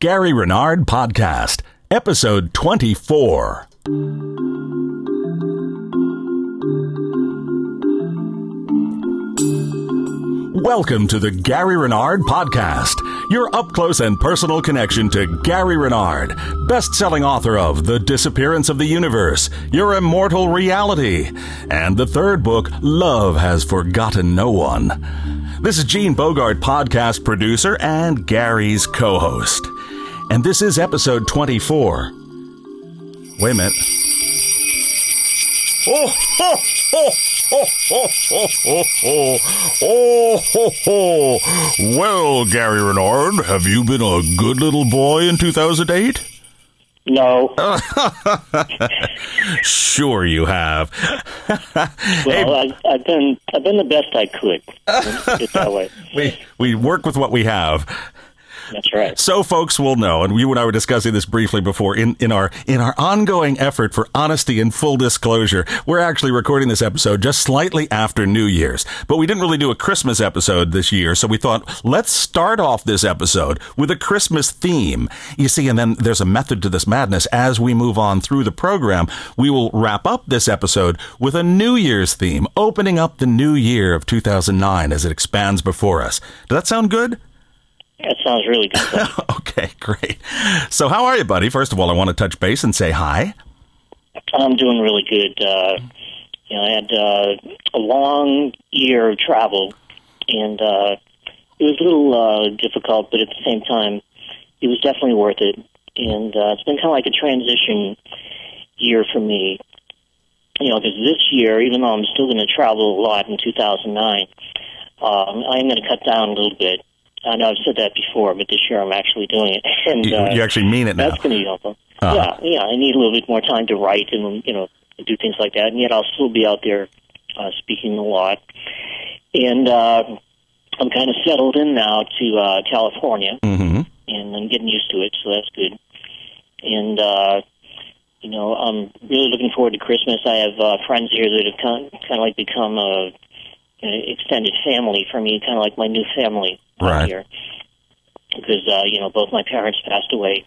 Gary Renard Podcast, Episode 24. Welcome to the Gary Renard Podcast, your up close and personal connection to Gary Renard, best selling author of The Disappearance of the Universe, Your Immortal Reality, and the third book, Love Has Forgotten No One. This is Gene Bogart, podcast producer and Gary's co host. And this is episode 24. Wait a minute. Oh, ho, ho, ho, ho, ho, ho, ho. Oh, ho, ho. Well, Gary Renard, have you been a good little boy in 2008? No. Sure you have. well, I, I've been I've been the best I could. Let's put it that way. we, we work with what we have. That's right. So folks will know, and you and I were discussing this briefly before, in, in our in our ongoing effort for honesty and full disclosure, we're actually recording this episode just slightly after New Year's. But we didn't really do a Christmas episode this year, so we thought let's start off this episode with a Christmas theme. You see, and then there's a method to this madness. As we move on through the program, we will wrap up this episode with a New Year's theme, opening up the new year of 2009 as it expands before us. Does that sound good? That sounds really good. Okay, great. So, how are you, buddy? First of all, I want to touch base and say hi. I'm doing really good. Uh, you know, I had uh, a long year of travel, and uh, it was a little uh, difficult, but at the same time, it was definitely worth it. And uh, it's been kind of like a transition year for me. You know, because this year, even though I'm still going to travel a lot in 2009, um, I'm going to cut down a little bit. I know I've said that before, but this year I'm actually doing it. And You, uh, you actually mean it now. that's going to be helpful. Uh-huh. Yeah, yeah. I need a little bit more time to write and you know do things like that, and yet I'll still be out there uh, speaking a lot. And uh, I'm kind of settled in now to uh, California, hmm and I'm getting used to it, so that's good. And uh, you know, I'm really looking forward to Christmas. I have uh, friends here that have kind kind of like become a an extended family for me, kind of like my new family Right. here. Because uh, you know, both my parents passed away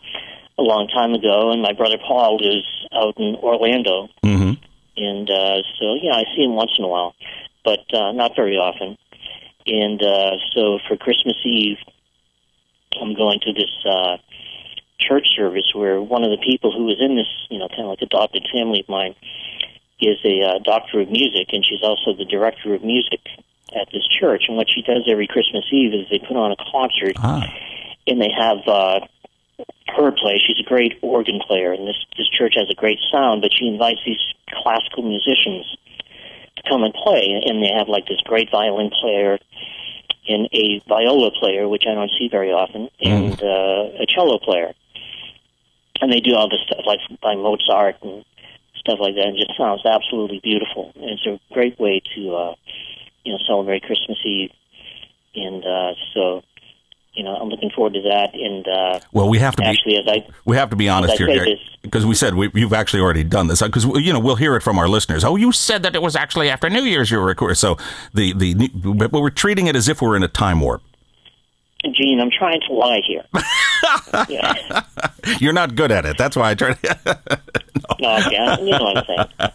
a long time ago, and my brother Paul is out in Orlando, hmm and uh, so yeah, I see him once in a while, but uh, not very often. And uh, so for Christmas Eve, I'm going to this uh, church service where one of the people who was in this, you know, kind of like adopted family of mine, is a uh, doctor of music, and she's also the director of music at this church. And what she does every Christmas Eve is they put on a concert Ah, and they have uh, her play. She's a great organ player, and this this church has a great sound. But she invites these classical musicians to come and play, and they have like this great violin player and a viola player, which I don't see very often, and uh, a cello player. And they do all this stuff like by Mozart and stuff like that, and just sounds absolutely beautiful. And it's a great way to uh, you know celebrate Christmas Eve, and uh, so you know I'm looking forward to that. And uh, well, we have to be actually, as I we have to be honest here, Gary, because we said we, you've actually already done this. Because you know we'll hear it from our listeners. Oh, you said that it was actually after New Year's you were recording. So the the but we're treating it as if we're in a time warp. Gene, I'm trying to lie here. yeah. You're not good at it. That's why I try. To, No, okay, I- you know what I'm saying.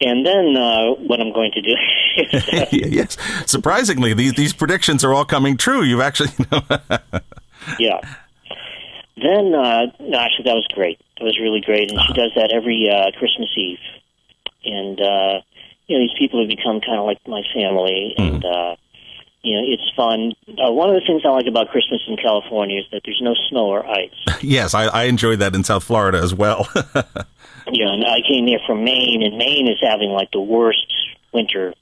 And then uh, what I'm going to do yes, surprisingly, these these predictions are all coming true. You've actually. yeah. Then, uh, no, actually, that was great. That was really great, and she does that every uh, Christmas Eve. And uh, you know, these people have become kind of like my family, and uh, you know, it's fun. Uh, one of the things I like about Christmas in California is that there's no snow or ice. yes, I, I enjoyed that in South Florida as well. yeah, and I came there from Maine, and Maine is having like the worst winter,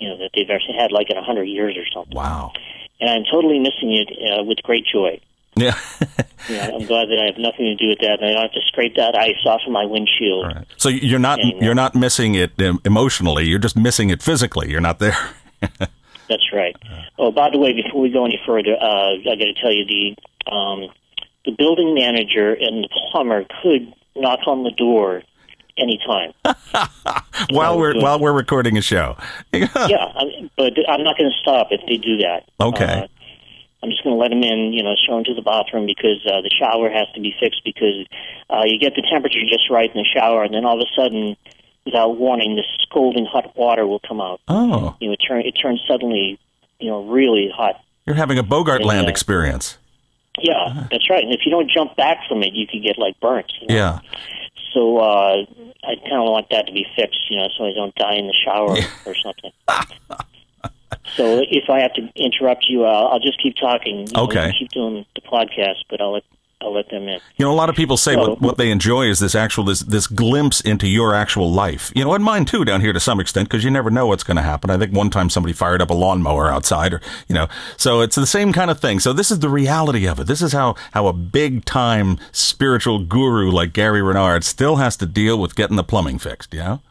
you know, that they've ever had, like in a hundred years or something. wow. And I'm totally missing it uh, with great joy. Yeah. Know, I'm glad that I have nothing to do with that, and I don't have to scrape that ice off of my windshield. Right. So you're not Yeah, yeah. you're not missing it emotionally. You're just missing it physically. You're not there. That's right. Oh, by the way, before we go any further, uh, I got to tell you the um, the building manager and the plumber could knock on the door anytime. while we're good. while we're recording a show. yeah, I mean, but I'm not going to stop if they do that. Okay. Uh, I'm just going to let him in, you know, show him to the bathroom because uh, the shower has to be fixed because uh, you get the temperature just right in the shower, and then all of a sudden, without warning, this scalding hot water will come out. Oh, You know, it, turn, it turns suddenly, you know, really hot. you're having a Bogart land Yeah. experience. Yeah, that's right. And if you don't jump back from it, you could get like burnt. You know? Yeah. So uh, I kind of want that to be fixed, you know, so I don't die in the shower or something. so if I have to interrupt you, uh, I'll just keep talking. You Okay. can keep doing the podcast, but I'll let I'll let them in. You know, a lot of people say Oh. what, what they enjoy is this actual this this glimpse into your actual life. You know, and mine too down here to some extent because you never know what's going to happen. I think one time somebody fired up a lawnmower outside, or you know, so it's the same kind of thing. So this is the reality of it. This is how how a big time spiritual guru like Gary Renard still has to deal with getting the plumbing fixed. You know.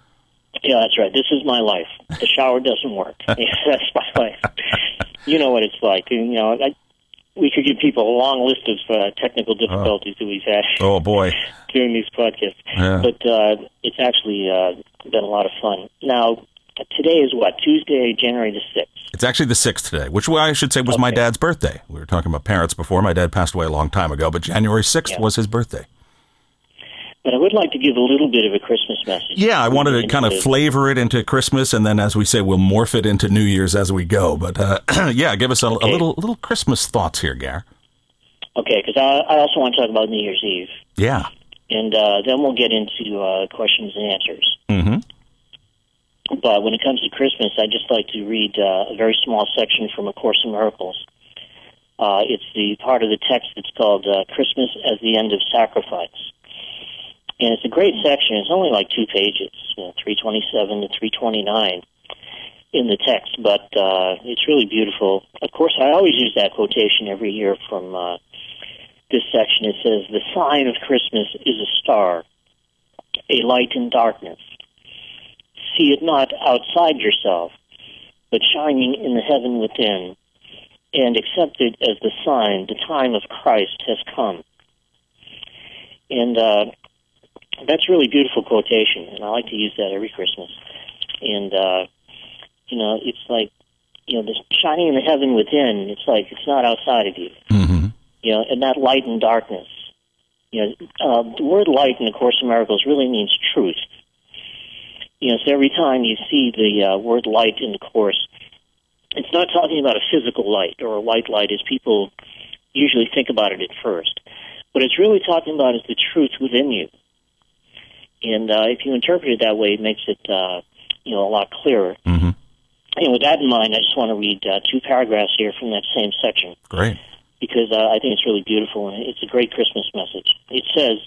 Yeah, that's right. This is my life. The shower doesn't work. Yeah, that's my life. You know what it's like. You know, I, we could give people a long list of uh, technical difficulties that we've had. Oh boy. during these podcasts. Yeah. But uh, it's actually uh, been a lot of fun. Now, today is what? Tuesday, January the 6th. It's actually the sixth today, which I should say was my dad's birthday. We were talking about parents before. My dad passed away a long time ago, but January sixth Yeah. was his birthday. But I would like to give a little bit of a Christmas message. Yeah, I wanted to kind of flavor it into Christmas, and then, as we say, we'll morph it into New Year's as we go. But uh, yeah, give us a, a little little Christmas thoughts here, Gar. Okay, because I, I also want to talk about New Year's Eve. Yeah. And uh, then we'll get into uh, questions and answers. Mm-hmm. But when it comes to Christmas, I'd just like to read uh, a very small section from A Course in Miracles. Uh, it's the part of the text that's called uh, Christmas as the End of Sacrifice. And it's a great section. It's only like two pages, you know, 327 to 329 in the text, but uh, it's really beautiful. Of course, I always use that quotation every year from uh, this section. It says, The sign of Christmas is a star, a light in darkness see it not outside yourself, but shining in the heaven within, and accepted as the sign the time of Christ has come. And uh, that's a really beautiful quotation, and I like to use that every Christmas. And uh, you know, it's like you know, the shining in the heaven within. It's like it's not outside of you. Mm-hmm. You know, and that light and darkness. You know, uh, the word light in the Course in Miracles really means truth. You know, so every time you see the uh, word light in the Course, it's not talking about a physical light or a white light as people usually think about it at first. What it's really talking about is the truth within you. And uh, if you interpret it that way, it makes it, uh, you know, a lot clearer. Mm-hmm. And with that in mind, I just want to read uh, two paragraphs here from that same section Great. because uh, I think it's really beautiful and it's a great Christmas message. It says,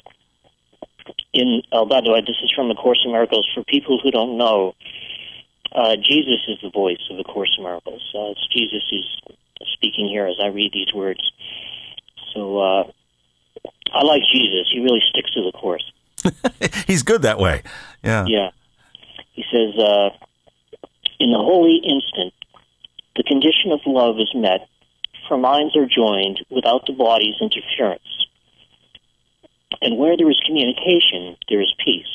in oh, by the way, this is from the Course in Miracles. For people who don't know, uh, Jesus is the voice of the Course in Miracles. Uh, it's Jesus who's speaking here as I read these words. So uh, I like Jesus. He really sticks to the course. He's good that way. Yeah. Yeah. He says, uh, in the holy instant, the condition of love is met, for minds are joined without the body's interference. And where there is communication, there is peace.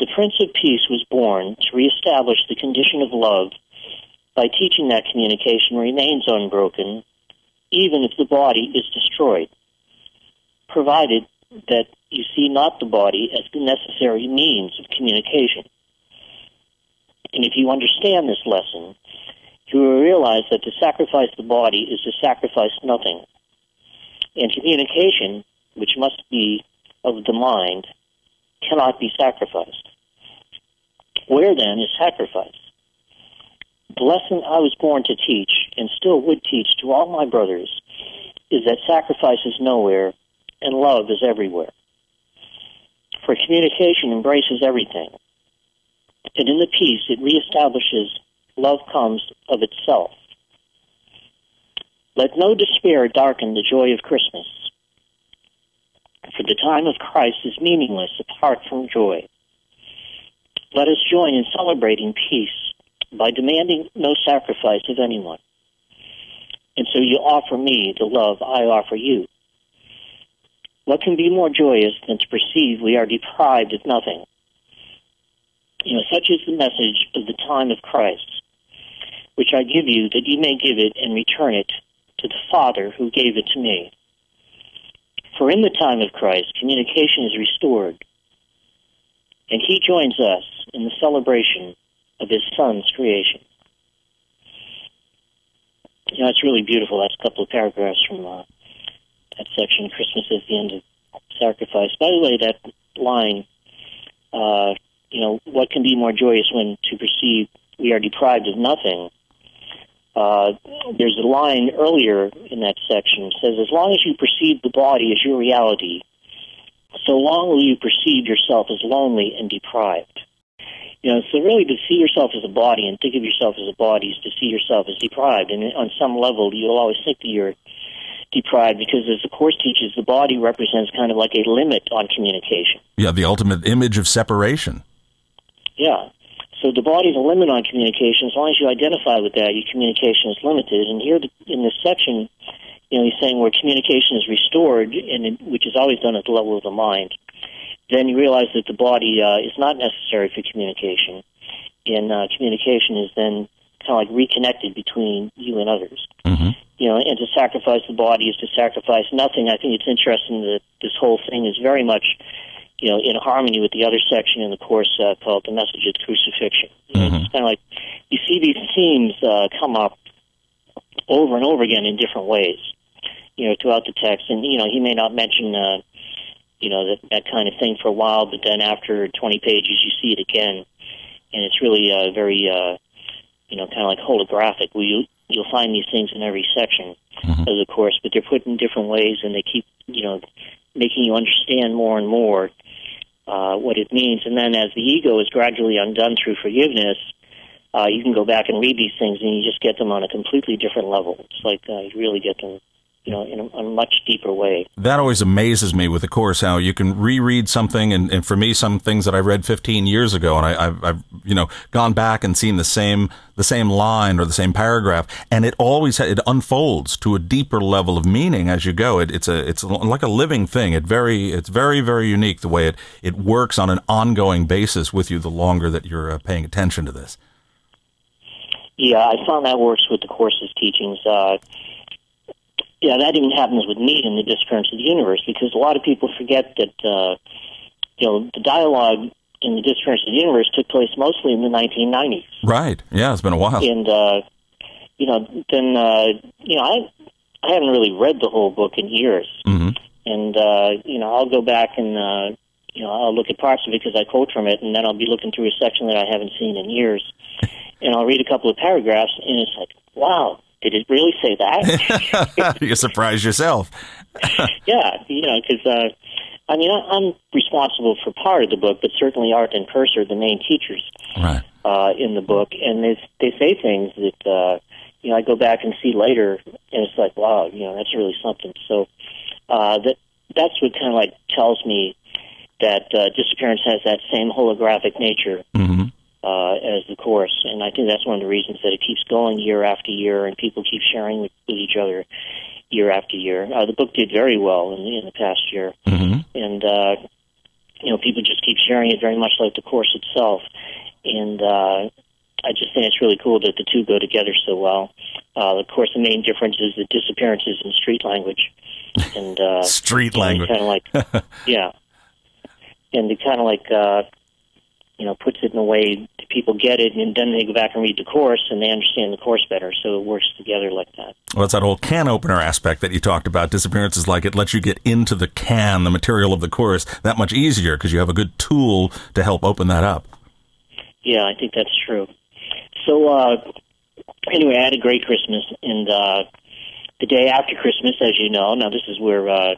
The Prince of Peace was born to reestablish the condition of love by teaching that communication remains unbroken, even if the body is destroyed, provided that you see not the body as the necessary means of communication. And if you understand this lesson, you will realize that to sacrifice the body is to sacrifice nothing. And communication, which must be of the mind, cannot be sacrificed. Where then is sacrifice? The lesson I was born to teach, and still would teach to all my brothers, is that sacrifice is nowhere and love is everywhere. For communication embraces everything. And in the peace it reestablishes love comes of itself. Let no despair darken the joy of Christmas, for the time of Christ is meaningless apart from joy. Let us join in celebrating peace by demanding no sacrifice of anyone. And so you offer me the love I offer you. What can be more joyous than to perceive we are deprived of nothing? You know, such is the message of the time of Christ, which I give you that you may give it and return it to the Father who gave it to me. For in the time of Christ, communication is restored, and he joins us in the celebration of his Son's creation. You know, it's really beautiful. That's a couple of paragraphs from uh, that section. Christmas is the end of sacrifice. By the way, that line, uh, you know, what can be more joyous when to perceive we are deprived of nothing? Uh, there's a line earlier in that section says, as long as you perceive the body as your reality, so long will you perceive yourself as lonely and deprived. You know, so really to see yourself as a body and think of yourself as a body is to see yourself as deprived. And on some level, you'll always think that you're deprived because, as the Course teaches, the body represents kind of like a limit on communication. Yeah, the ultimate image of separation. Yeah. So the body's a limit on communication. As long as you identify with that, your communication is limited. And here in this section, you know, he's saying where communication is restored, and it, which is always done at the level of the mind then you realize that the body uh, is not necessary for communication, and uh, communication is then kind of like reconnected between you and others. Mm-hmm. You know, and to sacrifice the body is to sacrifice nothing. I think it's interesting that this whole thing is very much, you know, in harmony with the other section in the course uh, called "The Message of Crucifixion." Mm-hmm. It's kind of like you see these themes uh, come up over and over again in different ways, you know, throughout the text. And you know, he may not mention. Uh, you know that that kind of thing for a while, but then after 20 pages, you see it again, and it's really uh, very, uh, you know, kind of like holographic. Where you you'll find these things in every section mm-hmm. of the course, but they're put in different ways, and they keep, you know, making you understand more and more uh, what it means. And then as the ego is gradually undone through forgiveness, uh, you can go back and read these things, and you just get them on a completely different level. It's like uh, you really get them you know, in a, a, much deeper way. That always amazes me with the course how you can reread something, and, and for me, some things that I read 15 years ago, and I, have I've you know gone back and seen the same the same line or the same paragraph, and it always it unfolds to a deeper level of meaning as you go. It, it's a it's like a living thing. It very it's very very unique the way it it works on an ongoing basis with you the longer that you're uh, paying attention to this. Yeah, I found that works with the course's teachings. Uh, yeah, that even happens with me in the disappearance of the universe because a lot of people forget that uh, you know the dialogue in the disappearance of the universe took place mostly in the 1990s. Right. Yeah, it's been a while. And uh, you know, then uh, you know, I I haven't really read the whole book in years, mm-hmm. and uh, you know, I'll go back and uh, you know I'll look at parts of it because I quote from it, and then I'll be looking through a section that I haven't seen in years, and I'll read a couple of paragraphs, and it's like, wow, did it really say that? you surprised yourself. yeah, you know, because uh, I mean, I, I'm responsible for part of the book, but certainly Arten and Pursah are the main teachers right. uh, in the book, and they they say things that uh, you know I go back and see later, and it's like, wow, you know, that's really something. So uh, that that's what kind of like tells me that uh, disappearance has that same holographic nature. Mm-hmm uh, as the course, and I think that's one of the reasons that it keeps going year after year, and people keep sharing with, with each other year after year. Uh, the book did very well in the, in the past year, mm-hmm. and uh, you know people just keep sharing it very much like the course itself, and uh, I just think it's really cool that the two go together so well. Uh, of course, the main difference is the disappearances in street language, and uh, street language, kind of like yeah, and it kind of like. Uh, you know, puts it in a way that people get it, and then they go back and read the course, and they understand the course better. So it works together like that. Well, it's that whole can opener aspect that you talked about. Disappearance is like it lets you get into the can, the material of the course, that much easier because you have a good tool to help open that up. Yeah, I think that's true. So, uh, anyway, I had a great Christmas, and uh, the day after Christmas, as you know, now this is where uh,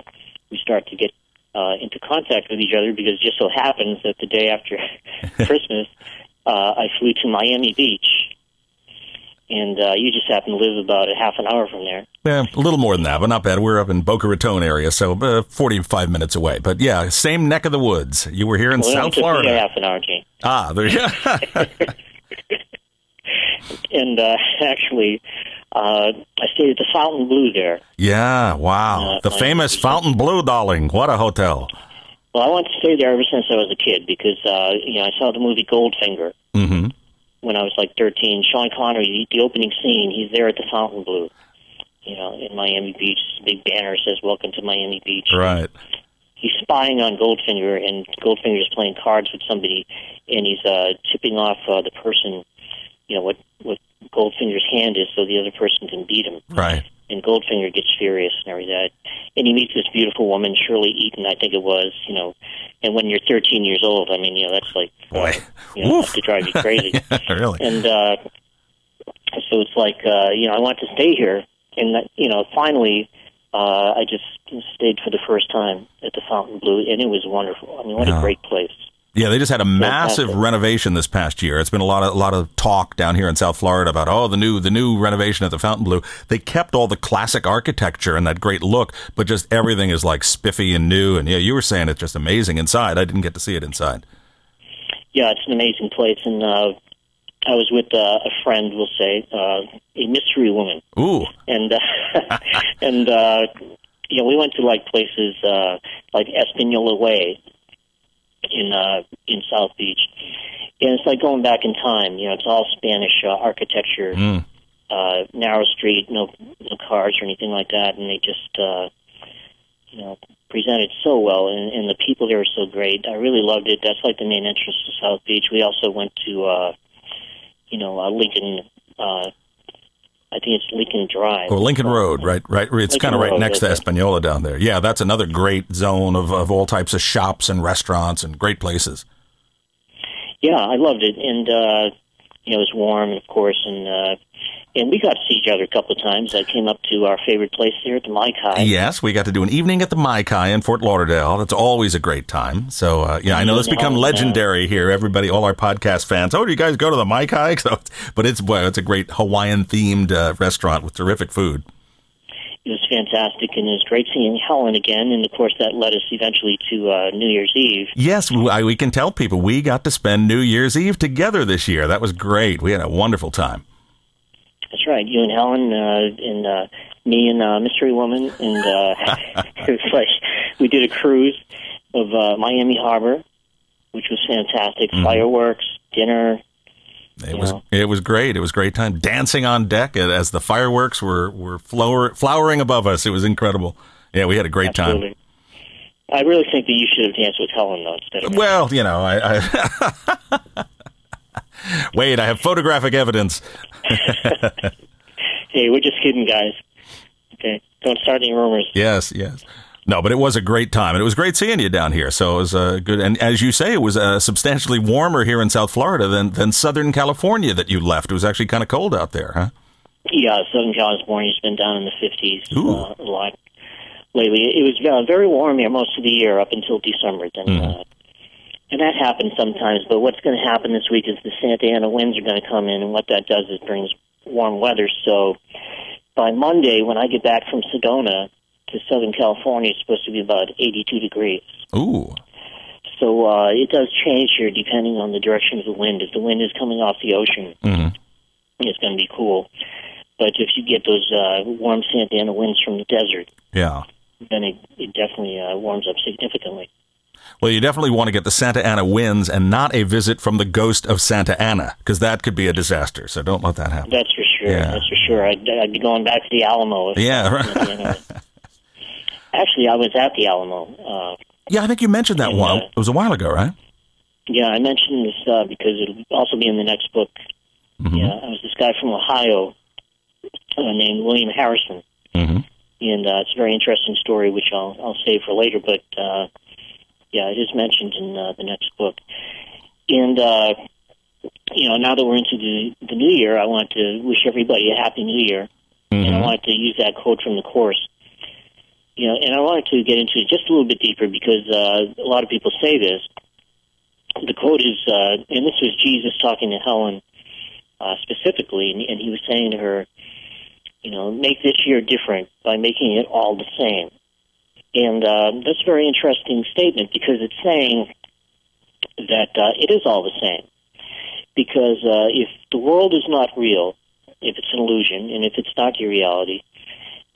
we start to get uh, into contact with each other because it just so happens that the day after Christmas, uh, I flew to Miami Beach, and uh, you just happen to live about a half an hour from there. Yeah, a little more than that, but not bad. We're up in Boca Raton area, so uh, 45 minutes away. But yeah, same neck of the woods. You were here in well, South Florida. a half an hour, Gene. Ah, there you go. and uh, actually, uh, I stayed at the Fontainebleau there. Yeah, wow. Uh, the famous Fontainebleau, darling. What a hotel. Well, I wanted to stay there ever since I was a kid because, uh, you know, I saw the movie Goldfinger mm-hmm. when I was like 13. Sean Connery, the opening scene, he's there at the Fontainebleau, you know, in Miami Beach. Big banner says "Welcome to Miami Beach." Right. He's spying on Goldfinger, and Goldfinger is playing cards with somebody, and he's uh, tipping off uh, the person, you know, what what Goldfinger's hand is, so the other person can beat him. Right. And Goldfinger gets furious and everything. And he meets this beautiful woman, Shirley Eaton, I think it was, you know. And when you're 13 years old, I mean, you know, that's like, Boy. you know, to drive you crazy. really. and uh, so it's like uh, you know I want to stay here, and that, you know finally uh, I just stayed for the first time at the Fontainebleau, and it was wonderful. I mean, what Yeah. a great place. Yeah, they just had a massive Fantastic. renovation this past year. It's been a lot of a lot of talk down here in South Florida about oh the new the new renovation at the Fontainebleau. They kept all the classic architecture and that great look, but just everything is like spiffy and new. And yeah, you were saying it's just amazing inside. I didn't get to see it inside. Yeah, it's an amazing place, and uh, I was with uh, a friend, we'll say, uh, a mystery woman, Ooh, and uh, and uh, you know we went to like places uh, like Espanola Way in uh, in South Beach, and it's like going back in time. You know, it's all Spanish uh, architecture, Mm. uh, narrow street, no no cars or anything like that, and they just uh, you know presented so well, and, and the people there are so great. I really loved it. That's like the main entrance to South Beach. We also went to uh, you know uh, Lincoln. Uh, I think it's Lincoln Drive. or Lincoln Road, right? Right. It's kind of right Road, next to. Espanola down there. Yeah, that's another great zone of of all types of shops and restaurants and great places. Yeah, I loved it, and uh, you know, it was warm, of course, and uh, and we got to see each other a couple of times. I came up to our favorite place here at the Mai Kai. Yes, we got to do an evening at the Mai Kai in Fort Lauderdale. That's always a great time. So, uh, yeah, I know it's become legendary here. Everybody, all our podcast fans, oh, do you guys go to the Mai Kai? So, but it's well, it's a great Hawaiian themed uh, restaurant with terrific food. It was fantastic, and it was great seeing Helen again. And of course, that led us eventually to uh, New Year's Eve. Yes, I, we can tell people we got to spend New Year's Eve together this year. That was great. We had a wonderful time. That's right, you and Helen, uh, and uh, me and uh, Mystery Woman, and uh, it was like we did a cruise of uh, Miami Harbor, which was fantastic. Fireworks, dinner. It was Yeah. it was great. It was a great time dancing on deck as the fireworks were were flower, flowering above us. It was incredible. Yeah, we had a great time. Absolutely. I really think that you should have danced with Helen though instead of Well, you know, I, I wait. I have photographic evidence. Hey, we're just kidding, guys. Okay, don't start any rumors. Yes, yes. No, but it was a great time, and it was great seeing you down here. So it was uh, good, and as you say, it was uh, substantially warmer here in South Florida than than Southern California that you left. It was actually kind of cold out there, huh? Yeah, Southern California's been down in the 50s Ooh. uh, a lot lately. It was uh, very warm here most of the year up until December. Then, Mm-hmm. uh, and that happens sometimes. But what's going to happen this week is the Santa Ana winds are going to come in, and what that does is brings warm weather. So by Monday, when I get back from Sedona to Southern California, it's supposed to be about 82 degrees. Ooh, So uh, it does change here depending on the direction of the wind. If the wind is coming off the ocean, Mhm. it's going to be cool. But if you get those uh, warm Santa Ana winds from the desert, yeah. then it, it definitely uh, warms up significantly. Well, you definitely want to get the Santa Ana winds and not a visit from the ghost of Santa Ana, because that could be a disaster. So don't let that happen. That's for sure. Yeah. That's for sure. I'd, I'd be going back to the Alamo. If, Yeah, right. Santa Ana was- Actually, I was at the Alamo. Uh, Yeah, I think you mentioned that And, one. uh, It was a while ago, right? yeah, I mentioned this uh, because it'll also be in the next book. Mhm. Yeah, I was this guy from Ohio uh, named William Harrison. hmm and uh, it's a very interesting story, which I'll I'll save for later. But uh, yeah, it is mentioned in uh, the next book. And uh, you know, now that we're into the the new year, I want to wish everybody a happy New Year, and I hmm wanted to use that quote from the course. You know, and I wanted to get into it just a little bit deeper because uh, a lot of people say this. The quote is, uh, and this was Jesus talking to Helen uh, specifically, and, and he was saying to her, you know, make this year different by making it all the same. And uh, that's a very interesting statement because it's saying that uh, it is all the same. Because uh, if the world is not real, if it's an illusion, and if it's not your reality,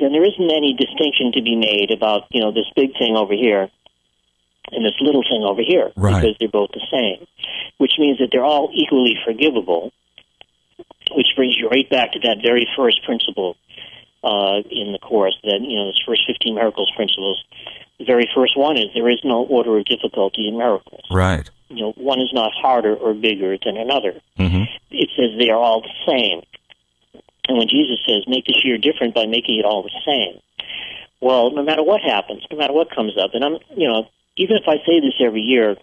then there isn't any distinction to be made about, you know, this big thing over here and this little thing over here Right. because they're both the same, which means that they're all equally forgivable, which brings you right back to that very first principle uh, in the course that you know this first 15 miracles principles. The very first one is there is no order of difficulty in miracles. Right. You know, one is not harder or bigger than another. Mm-hmm. It says they are all the same. And when Jesus says, make this year different by making it all the same, well, no matter what happens, no matter what comes up, and I'm, you know, even if I say this every year,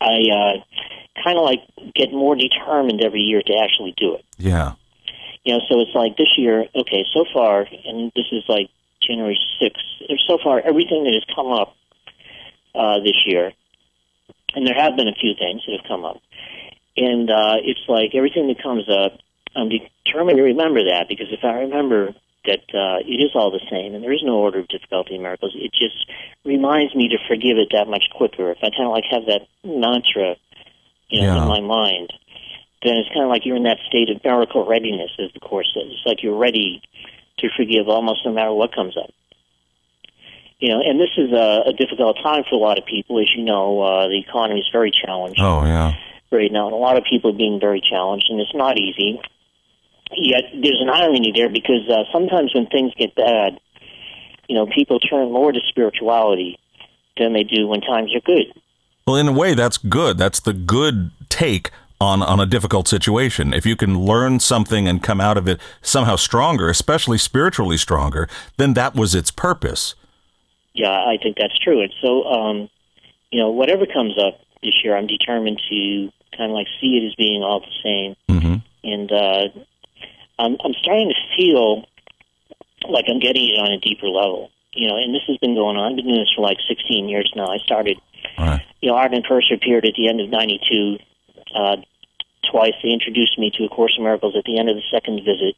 I uh, kind of like get more determined every year to actually do it. Yeah. You know, so it's like this year, okay, so far, and this is like January 6th, so far, everything that has come up uh, this year, and there have been a few things that have come up, and uh, it's like everything that comes up, I'm determined to remember that because if I remember that uh, it is all the same and there is no order of difficulty in miracles, it just reminds me to forgive it that much quicker. If I kind of like have that mantra, you know, Yeah. in my mind, then it's kind of like you're in that state of miracle readiness, as the course says. It's like you're ready to forgive almost no matter what comes up. You know, and this is a, a difficult time for a lot of people, as you know. Uh, the economy is very challenged Oh, yeah. right now, and a lot of people are being very challenged, and it's not easy. Yet there's an irony there because uh, sometimes when things get bad, you know, people turn more to spirituality than they do when times are good. Well, in a way, that's good. That's the good take on, on a difficult situation. If you can learn something and come out of it somehow stronger, especially spiritually stronger, then that was its purpose. Yeah, I think that's true. And so, um, you know, whatever comes up this year, I'm determined to kind of like see it as being all the same. Mm-hmm. And uh, I'm, I'm starting to feel like I'm getting it on a deeper level. You know, and this has been going on. I've been doing this for like 16 years now. I started Right. you know, Arten and Pursah appeared at the end of '92 uh, twice. They introduced me to A Course in Miracles at the end of the second visit.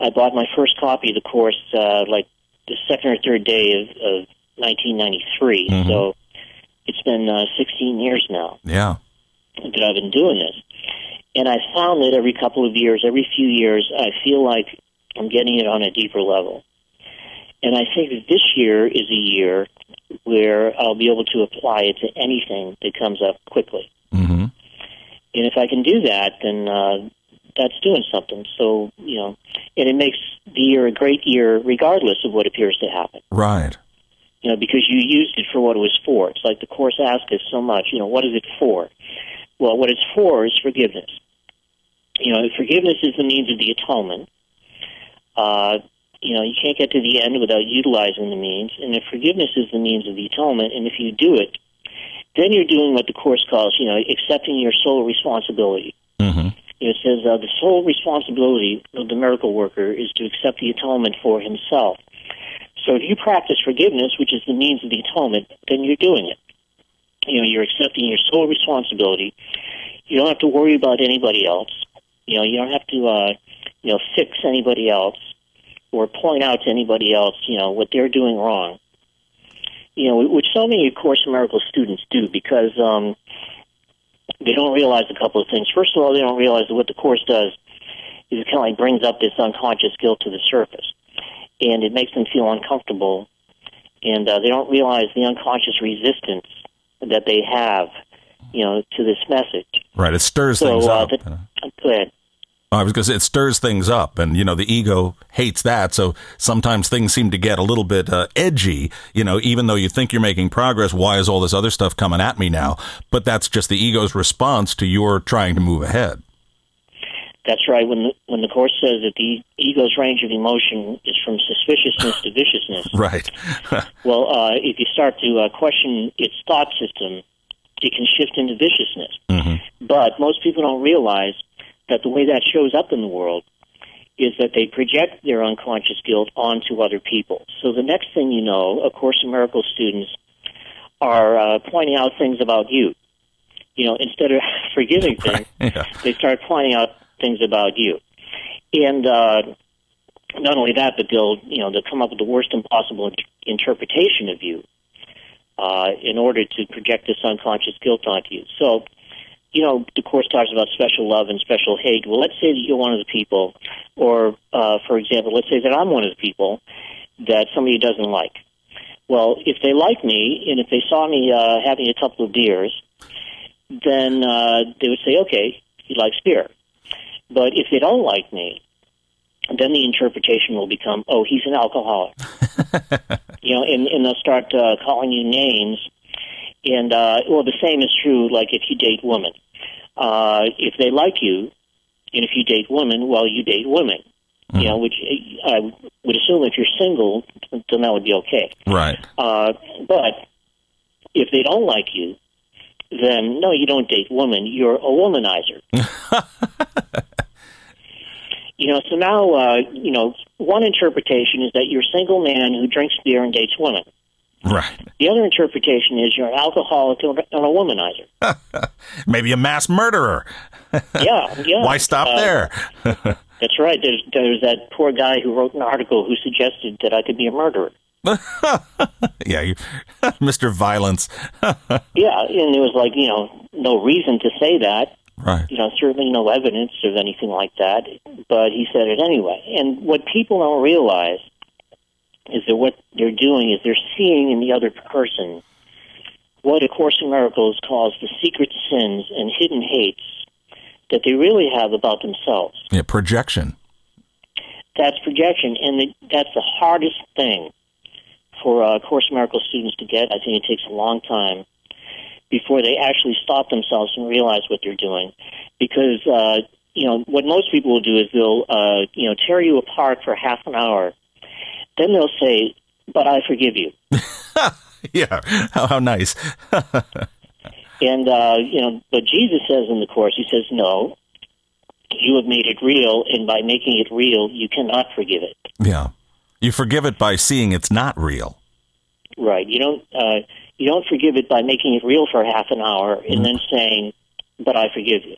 I bought my first copy of the course uh, like the second or third day of, of 1993. Mhm. So it's been uh, 16 years now Yeah. that I've been doing this. And I found that every couple of years, every few years, I feel like I'm getting it on a deeper level. And I think that this year is a year where I'll be able to apply it to anything that comes up quickly. Mm-hmm. And if I can do that, then uh, that's doing something. So, you know, and it makes the year a great year regardless of what appears to happen. Right. You know, because you used it for what it was for. It's like the Course asks us so much, you know, what is it for? Well, what it's for is forgiveness. You know, forgiveness is the means of the atonement. Uh, you know, you can't get to the end without utilizing the means, and if forgiveness is the means of the atonement, and if you do it, then you're doing what the Course calls, you know, accepting your sole responsibility. Mm-hmm. It says uh, the sole responsibility of the miracle worker is to accept the atonement for himself. So if you practice forgiveness, which is the means of the atonement, then you're doing it. You know, you're accepting your sole responsibility. You don't have to worry about anybody else. You know, you don't have to, uh, you know, fix anybody else or point out to anybody else, you know, what they're doing wrong. You know, which so many of Course in Miracles students do because um, they don't realize a couple of things. First of all, they don't realize that what the Course does is it kind of like brings up this unconscious guilt to the surface, and it makes them feel uncomfortable, and uh, they don't realize the unconscious resistance that they have, you know, to this message. Right. It stirs So, things uh, up. the- Go ahead. I was going to say it stirs things up, and you know the ego hates that. So sometimes things seem to get a little bit uh, edgy. You know, even though you think you're making progress, why is all this other stuff coming at me now? But that's just the ego's response to your trying to move ahead. That's right. When the, when the course says that the ego's range of emotion is from suspiciousness to viciousness, Right. well, uh, if you start to uh, question its thought system, it can shift into viciousness. hmm But most people don't realize that the way that shows up in the world is that they project their unconscious guilt onto other people. So the next thing you know, A Course in Miracles students are uh, pointing out things about you. You know, instead of forgiving things, Yeah. they start pointing out things about you. And uh, not only that, but they'll you know they'll come up with the worst impossible in- interpretation of you uh, in order to project this unconscious guilt onto you. So, you know, the course talks about special love and special hate. Well, let's say that you're one of the people, or uh, for example, let's say that I'm one of the people that somebody doesn't like. Well, if they like me, and if they saw me uh, having a couple of beers, then uh, they would say, okay, he likes beer. But if they don't like me, then the interpretation will become, oh, he's an alcoholic. you know, and, and they'll start uh, calling you names. And, uh, well, the same is true, like, if you date women. Uh, if they like you, and if you date women, well, you date women. You know, which I would assume if you're single, then that would be okay. Right. Uh, but if they don't like you, then no, you don't date women. You're a womanizer. you know, so now, uh, you know, one interpretation is that you're a single man who drinks beer and dates women. Right. The other interpretation is you're an alcoholic and a womanizer. Maybe a mass murderer. yeah, yeah. Why stop Uh, there? That's right. There's there's that poor guy who wrote an article who suggested that I could be a murderer. yeah, you, Mr. Violence. Yeah, and it was like you know no reason to say that. right. You know, certainly no evidence of anything like that, but he said it anyway. And what people don't realize is that what they're doing is they're seeing in the other person what A Course in Miracles calls the secret sins and hidden hates that they really have about themselves. Yeah, projection. That's projection, and it, that's the hardest thing for uh, Course in Miracles students to get. I think it takes a long time before they actually stop themselves and realize what they're doing, because uh, you know what most people will do is they'll uh, you know tear you apart for half an hour, then they'll say, "But I forgive you." Yeah, how, how nice. And uh, you know, but Jesus says in the course, he says, "No, you have made it real, and by making it real, you cannot forgive it." yeah. You forgive it by seeing it's not real. Right. You don't. Uh, you don't forgive it by making it real for half an hour and then saying, "But I forgive you."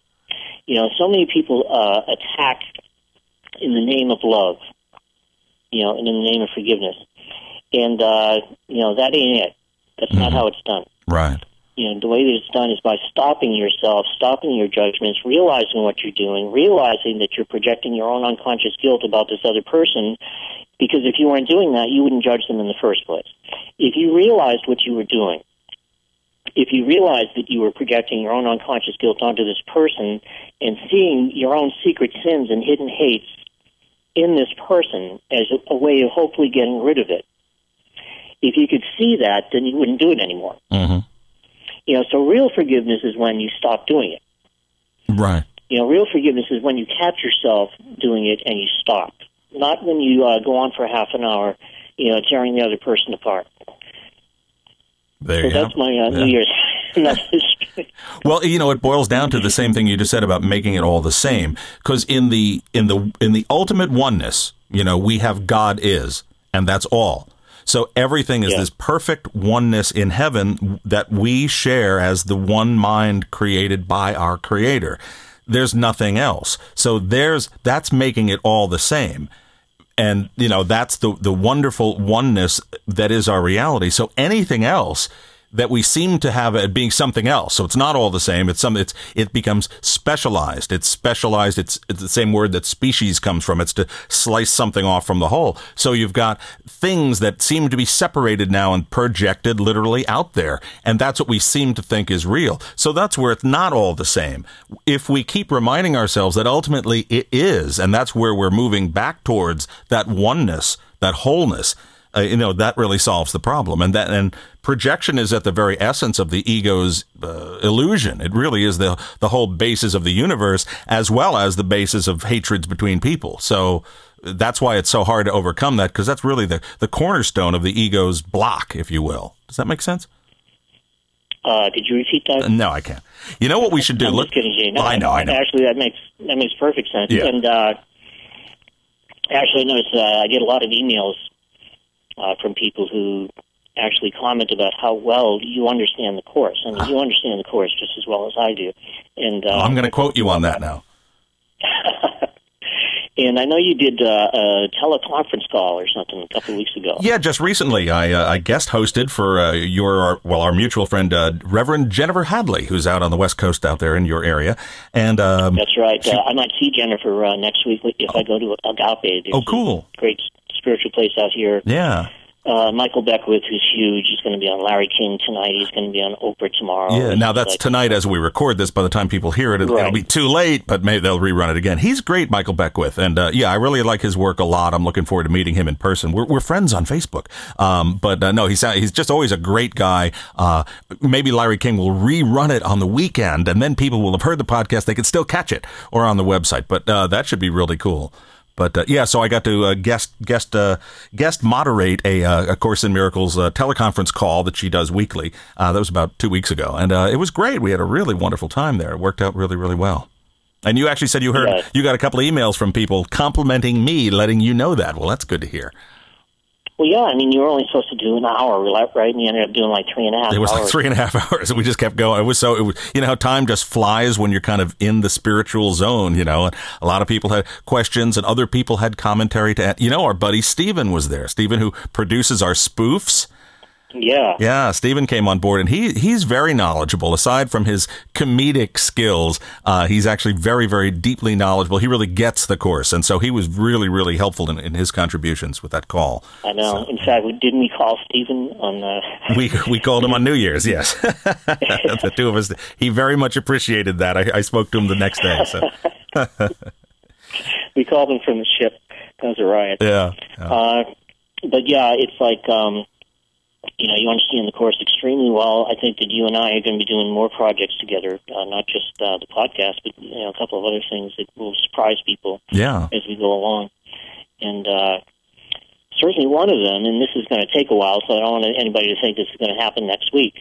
You know, so many people uh, attack in the name of love. You know, and in the name of forgiveness, and uh, you know that ain't it. That's not how it's done. Right. you know, the way that it's done is by stopping yourself, stopping your judgments, realizing what you're doing, realizing that you're projecting your own unconscious guilt about this other person. Because if you weren't doing that, you wouldn't judge them in the first place. If you realized what you were doing, if you realized that you were projecting your own unconscious guilt onto this person and seeing your own secret sins and hidden hates in this person as a, way of hopefully getting rid of it, if you could see that, then you wouldn't do it anymore. hmm You know, so real forgiveness is when you stop doing it. Right. You know, real forgiveness is when you catch yourself doing it and you stop. Not when you uh, go on for half an hour, you know, tearing the other person apart. There So you go. that's my uh, Yeah. New Year's. Well, you know, it boils down to the same thing you just said about making it all the same. Because in the in the in the ultimate oneness, you know, we have God is, and that's all. So everything is Yeah. this perfect oneness in heaven that we share as the one mind created by our Creator. There's nothing else. So there's that's making it all the same and you know that's the the wonderful oneness that is our reality so anything else that we seem to have it being something else. So it's not all the same. It's some it's it becomes specialized. It's specialized. It's it's the same word that species comes from. It's to slice something off from the whole. So you've got things that seem to be separated now and projected literally out there. And that's what we seem to think is real. So that's where it's not all the same. If we keep reminding ourselves that ultimately it is and that's where we're moving back towards that oneness that wholeness uh, you know that really solves the problem and that and projection is at the very essence of the ego's uh, illusion it really is the the whole basis of the universe as well as the basis of hatreds between people so that's why it's so hard to overcome that because that's really the the cornerstone of the ego's block if you will does that make sense Uh, did you repeat that? no i can't you know what we should do I'm Look- just kidding. Well, i know i know Actually, that makes that makes perfect sense. Yeah. And uh, actually, I notice uh, I get a lot of emails uh, from people who actually comment about how well you understand the course. I mean, you understand the course just as well as I do. And uh, i'm going to quote you on that now And I know you did uh, a teleconference call or something a couple of weeks ago. Yeah, just recently I, uh, I guest hosted for uh, your well our mutual friend uh, Reverend Jennifer Hadley, who's out on the West Coast out there in your area, and um, That's right. Uh, I might see Jennifer uh, next week if I go to Agape. There's Oh, cool. great spiritual place out here. yeah, Uh, Michael Beckwith, who's huge, he's going to be on Larry King tonight. He's going to be on Oprah tomorrow. Yeah, now that's Like- tonight as we record this. By the time people hear it, it- it'll be too late, but maybe they'll rerun it again. He's great, Michael Beckwith. And uh, yeah, I really like his work a lot. I'm looking forward to meeting him in person. We're, we're friends on Facebook. Um, but uh, no, he's, he's just always a great guy. Uh, maybe Larry King will rerun it on the weekend, and then people will have heard the podcast. They can still catch it or on the website. But uh, that should be really cool. But uh, yeah, so I got to uh, guest guest uh, guest moderate a, uh, a Course in Miracles uh, teleconference call that she does weekly. Uh, that was about two weeks ago, and uh, it was great. We had a really wonderful time there. It worked out really, really well. And you actually said you heard Yeah. you got a couple of emails from people complimenting me, letting you know that. Well, that's good to hear. Well, yeah, I mean, you were only supposed to do an hour, right? And you ended up doing like three and a half It was hours. like three and a half hours, we just kept going. It was so, it was, you know, how time just flies when you're kind of in the spiritual zone. You know, and a lot of people had questions, and other people had commentary to add. You know, our buddy Steven was there. Steven, who produces our spoofs. Yeah. Yeah, Steven came on board, and he he's very knowledgeable. Aside from his comedic skills, uh, he's actually very, very deeply knowledgeable. He really gets the course, and so he was really, really helpful in, in his contributions with that call. I know. In fact, we, didn't we call Stephen on uh, We we called him on New Year's. Yes, the two of us. He very much appreciated that. I, I spoke to him the next day. So we called him from the ship. That was a riot. yeah, yeah. Uh, but yeah, it's like um, you know you understand the course extremely well. I think that you and I are going to be doing more projects together, uh, not just uh, the podcast, but you know a couple of other things that will surprise people yeah. as we go along. And uh, certainly one of them, and this is going to take a while, so I don't want anybody to think this is going to happen next week.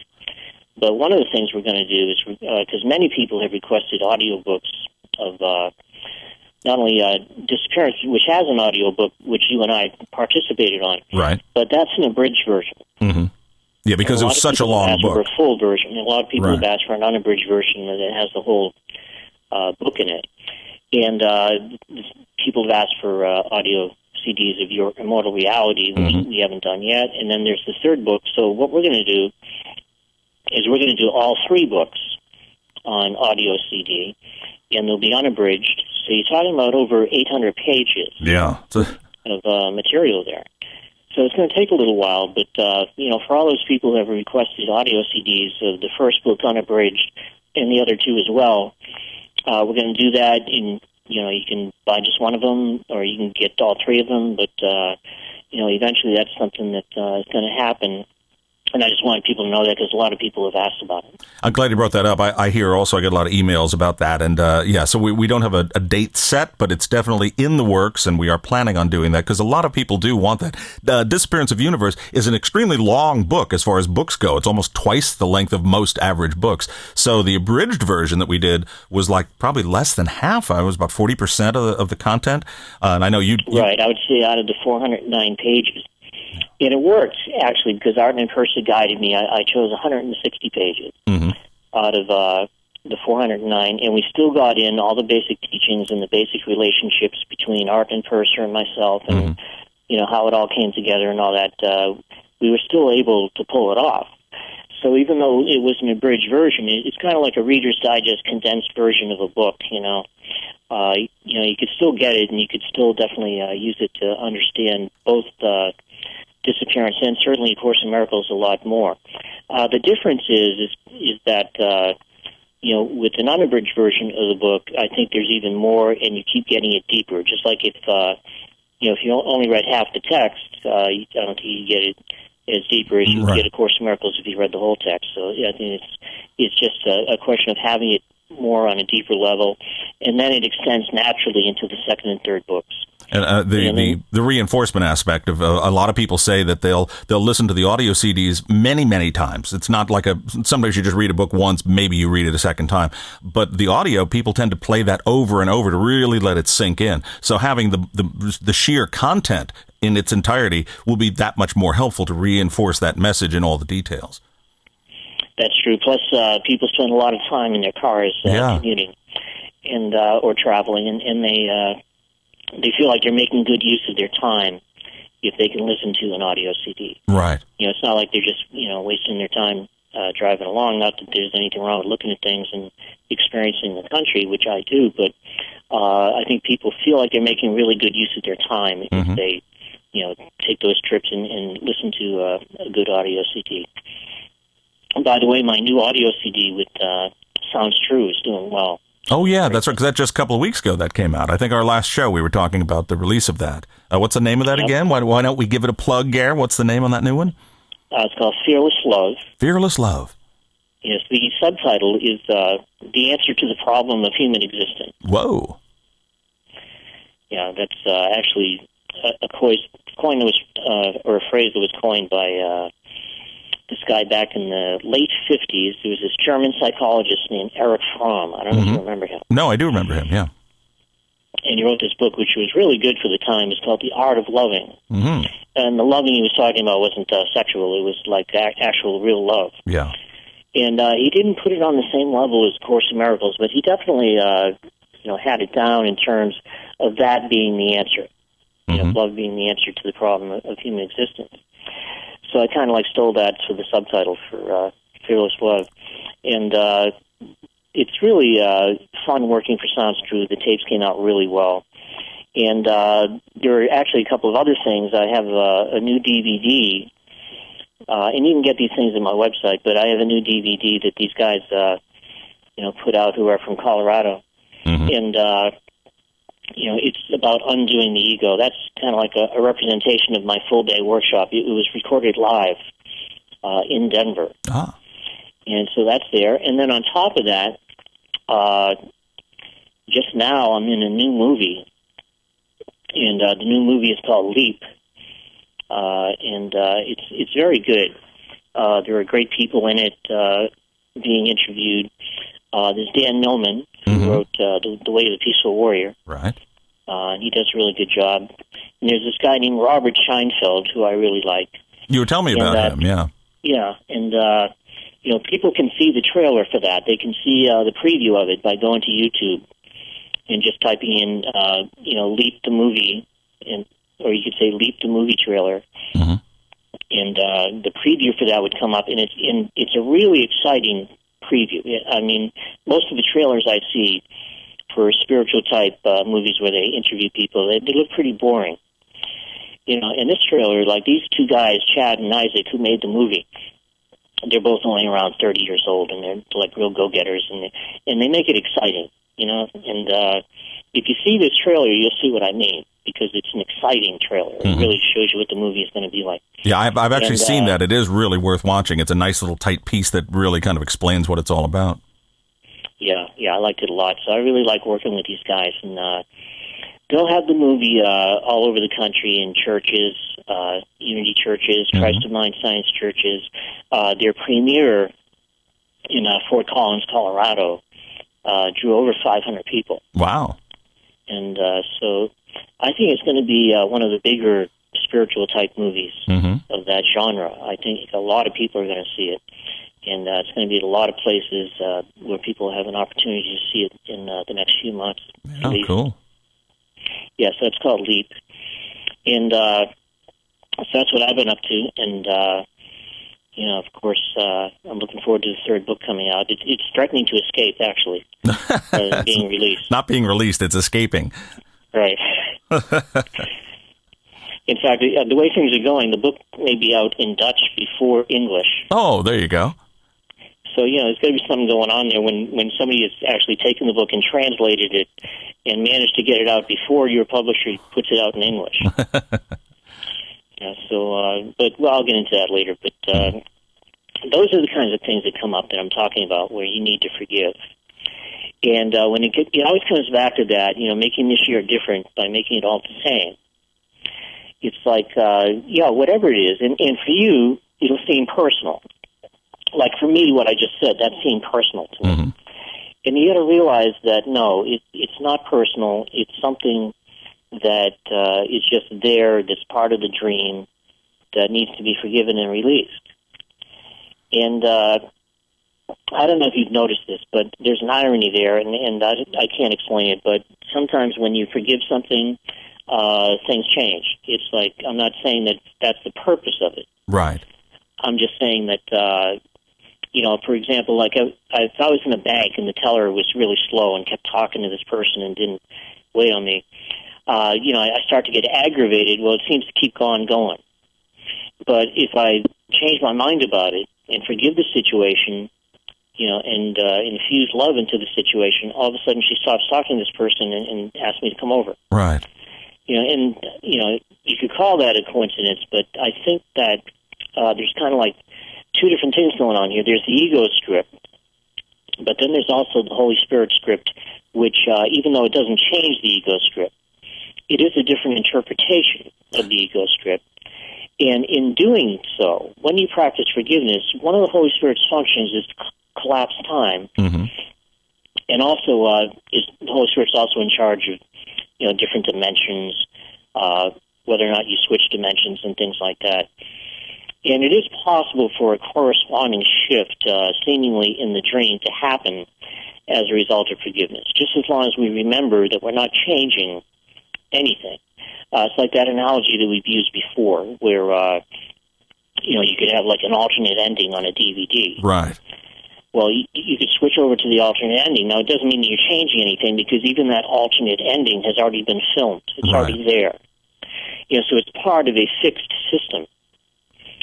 But one of the things we're going to do is because many people have requested audiobooks of uh, not only uh, Disappearance, which has an audiobook which you and I participated on, Right. but that's an abridged version. hmm Yeah, because And it was such a long asked For book. a full version. And a lot of people Right. have asked for an unabridged version that has the whole uh, book in it. And uh, people have asked for uh, audio CDs of your Immortal Reality, which Mhm. we haven't done yet. And then there's the third book. So what we're going to do is we're going to do all three books on audio CD, and they'll be unabridged. So you're talking about over 800 pages Yeah. It's a- of uh, material there. So it's going to take a little while, but uh, you know, for all those people who have requested audio CDs of the first book unabridged and the other two as well, uh, we're going to do that. In you know, you can buy just one of them, or you can get all three of them. But uh, you know, eventually that's something that uh, is going to happen. And I just wanted people to know that because a lot of people have asked about it. I'm glad you brought that up. I, I hear also I get a lot of emails about that, and uh, yeah, so we, we don't have a, a date set, but it's definitely in the works, and we are planning on doing that because a lot of people do want that. The Disappearance of Universe is an extremely long book as far as books go. It's almost twice the length of most average books. So the abridged version that we did was like probably less than half. I was about forty percent of the, of the content, uh, and I know you, you Right. I would say out of the 409 pages. And it worked, actually, because Arten and Pursah guided me. I, I chose 160 pages Mhm. out of uh, the 409, and we still got in all the basic teachings and the basic relationships between Arten and Pursah and myself, and you know how it all came together and all that. Uh, we were still able to pull it off. So even though it was an abridged version, it, it's kind of like a Reader's Digest condensed version of a book. You know, uh, you know, you could still get it, and you could still definitely uh, use it to understand both uh, disappearance and certainly Course in Miracles a lot more. Uh, the difference is is is that uh, you know with an unabridged version of the book, I think there's even more, and you keep getting it deeper. Just like if uh, you know if you only read half the text, uh, you- I don't think you get it as deeper as you Right. get a Course in Miracles if you read the whole text. So yeah, I think it's it's just a, a question of having it more on a deeper level, and then it extends naturally into the second and third books. And uh, the, the the reinforcement aspect of uh, a lot of people say that they'll they'll listen to the audio CDs many many times. It's not like a sometimes you just read a book once, maybe you read it a second time, but the audio people tend to play that over and over to really let it sink in. So having the the, the sheer content in its entirety will be that much more helpful to reinforce that message in all the details. That's true. Plus, uh, people spend a lot of time in their cars uh, Yeah. commuting and uh, or traveling, and, and they uh, they feel like they're making good use of their time if they can listen to an audio CD. Right. You know, it's not like they're just you know wasting their time uh, driving along. Not that there's anything wrong with looking at things and experiencing the country, which I do, but uh, I think people feel like they're making really good use of their time Mhm. if they you know, take those trips and, and listen to uh, a good audio CD. And by the way, my new audio CD with uh, Sounds True is doing well. Oh yeah, that's right. Because that just a couple of weeks ago that came out. I think our last show we were talking about the release of that. Uh, what's the name of that Yep. again? Why, why don't we give it a plug, Gare? What's the name on that new one? Uh, it's called Fearless Love. Fearless Love. Yes, the subtitle is uh, The Answer to the Problem of Human Existence. Whoa. Yeah, that's uh, actually a, a coin, coin that was, uh, or a phrase that was coined by uh, this guy back in the late 50s. There was this German psychologist named Erich Fromm. I don't know if you remember him. No, I do remember him. Yeah. And he wrote this book, which was really good for the time. It's called The Art of Loving. hmm And the loving he was talking about wasn't uh, sexual, it was like actual real love. Yeah. and uh, he didn't put it on the same level as Course in Miracles, but he definitely, uh, you know, had it down in terms of that being the answer, you know, Mhm. love being the answer to the problem of human existence. So I kind of like stole that for the subtitle for uh, Fearless Love, and uh, it's really uh, fun working for Sounds True. The tapes came out really well. And uh, there are actually a couple of other things. I have uh, a new DVD uh, and you can get these things in my website. But I have a new DVD that these guys, uh, you know, put out who are from Colorado, Mhm. and uh, you know, it's about undoing the ego. That's kind of like a, a representation of my full day workshop. It, it was recorded live uh, in Denver, Ah. and so that's there. And then on top of that, uh, just now I'm in a new movie, and uh, the new movie is called Leap, uh, and uh, it's it's very good. Uh, there are great people in it uh, being interviewed. Uh, there's Dan Millman who Mhm. wrote uh, the, the Way of the Peaceful Warrior. Right. Uh, he does a really good job. And there's this guy named Robert Scheinfeld who I really like. You were telling me about that- him. Yeah. Yeah, and uh, you know, people can see the trailer for that. They can see uh, the preview of it by going to YouTube and just typing in, uh, you know, "Leap the movie," and or you could say "Leap the movie trailer," Mhm. and uh, the preview for that would come up, and it's in, it's a really exciting preview. I mean, most of the trailers I see for spiritual type uh, movies where they interview people, they, they look pretty boring you know, in this trailer, like these two guys, Chad and Isaac, who made the movie, they're both only around 30 years old, and they're like real go-getters, and and they make it exciting, you know. And uh, if you see this trailer, you'll see what I mean because it's an exciting trailer. It Mhm. really shows you what the movie is going to be like. Yeah, I've, I've actually And, seen uh, that. It is really worth watching. It's a nice little tight piece that really kind of explains what it's all about. Yeah, yeah, I liked it a lot. So I really like working with these guys, and uh, they'll have the movie uh, all over the country in churches, uh, Unity churches, Mhm. Christ of Mind Science churches. Uh, their premiere in uh, Fort Collins, Colorado, uh, drew over 500 people, Wow. and uh, so I think it's going to be uh, one of the bigger spiritual type movies hmm of that genre. I think a lot of people are going to see it, and uh, it's going to be at a lot of places uh, where people have an opportunity to see it in uh, the next few months. Oh, least. cool. Yeah, so it's called Leap, and uh, so that's what I've been up to. And uh, you know, of course, uh, I'm looking forward to the third book coming out. It, it's threatening to escape, actually, uh, being released. Not being released, it's escaping. Right. In fact, uh, the way things are going, the book may be out in Dutch before English. Oh, there you go. So you know, there's going to be something going on there when when somebody has actually taken the book and translated it and managed to get it out before your publisher puts it out in English. yeah, so, uh, but well, I'll get into that later. But uh, those are the kinds of things that come up that I'm talking about, where you need to forgive. And uh, when it, get, it always comes back to that, you know, making this year different by making it all the same. It's like, uh, yeah, whatever it is, and, and for you, it'll seem personal like for me, what I just said, that seemed personal to me. hmm And you got to realize that no, it, it's not personal. It's something that uh, is just there. That's part of the dream that needs to be forgiven and released. And uh, I don't know if you've noticed this, but there's an irony there, and, and I, I can't explain it. But sometimes when you forgive something, uh, things change. It's like I'm not saying that that's the purpose of it. Right. I'm just saying that, uh, you know, for example, like I, I, if I was in a bank and the teller was really slow and kept talking to this person and didn't wait on me, uh, you know, I, I start to get aggravated. Well, it seems to keep on going. But if I change my mind about it and forgive the situation, you know, and uh, infuse love into the situation, all of a sudden she stops talking to this person and, and asks me to come over. Right. You know, and you know, you could call that a coincidence, but I think that uh, there's kind of like two different things going on here. There's the ego script, but then there's also the Holy Spirit script, which, uh, even though it doesn't change the ego script, it is a different interpretation of the ego script. And in doing so, when you practice forgiveness, one of the Holy Spirit's functions is to collapse time, hmm and also uh, is the Holy Spirit's also in charge of you know different dimensions, uh, whether or not you switch dimensions and things like that. And it is possible for a corresponding shift, uh, seemingly in the dream, to happen as a result of forgiveness, just as long as we remember that we're not changing anything. Uh, it's like that analogy that we've used before, where uh, you know you could have like an alternate ending on a DVD. Right. Well, you, you could switch over to the alternate ending. Now, it doesn't mean that you're changing anything because even that alternate ending has already been filmed. It's Right. already there. You know, so it's part of a fixed system.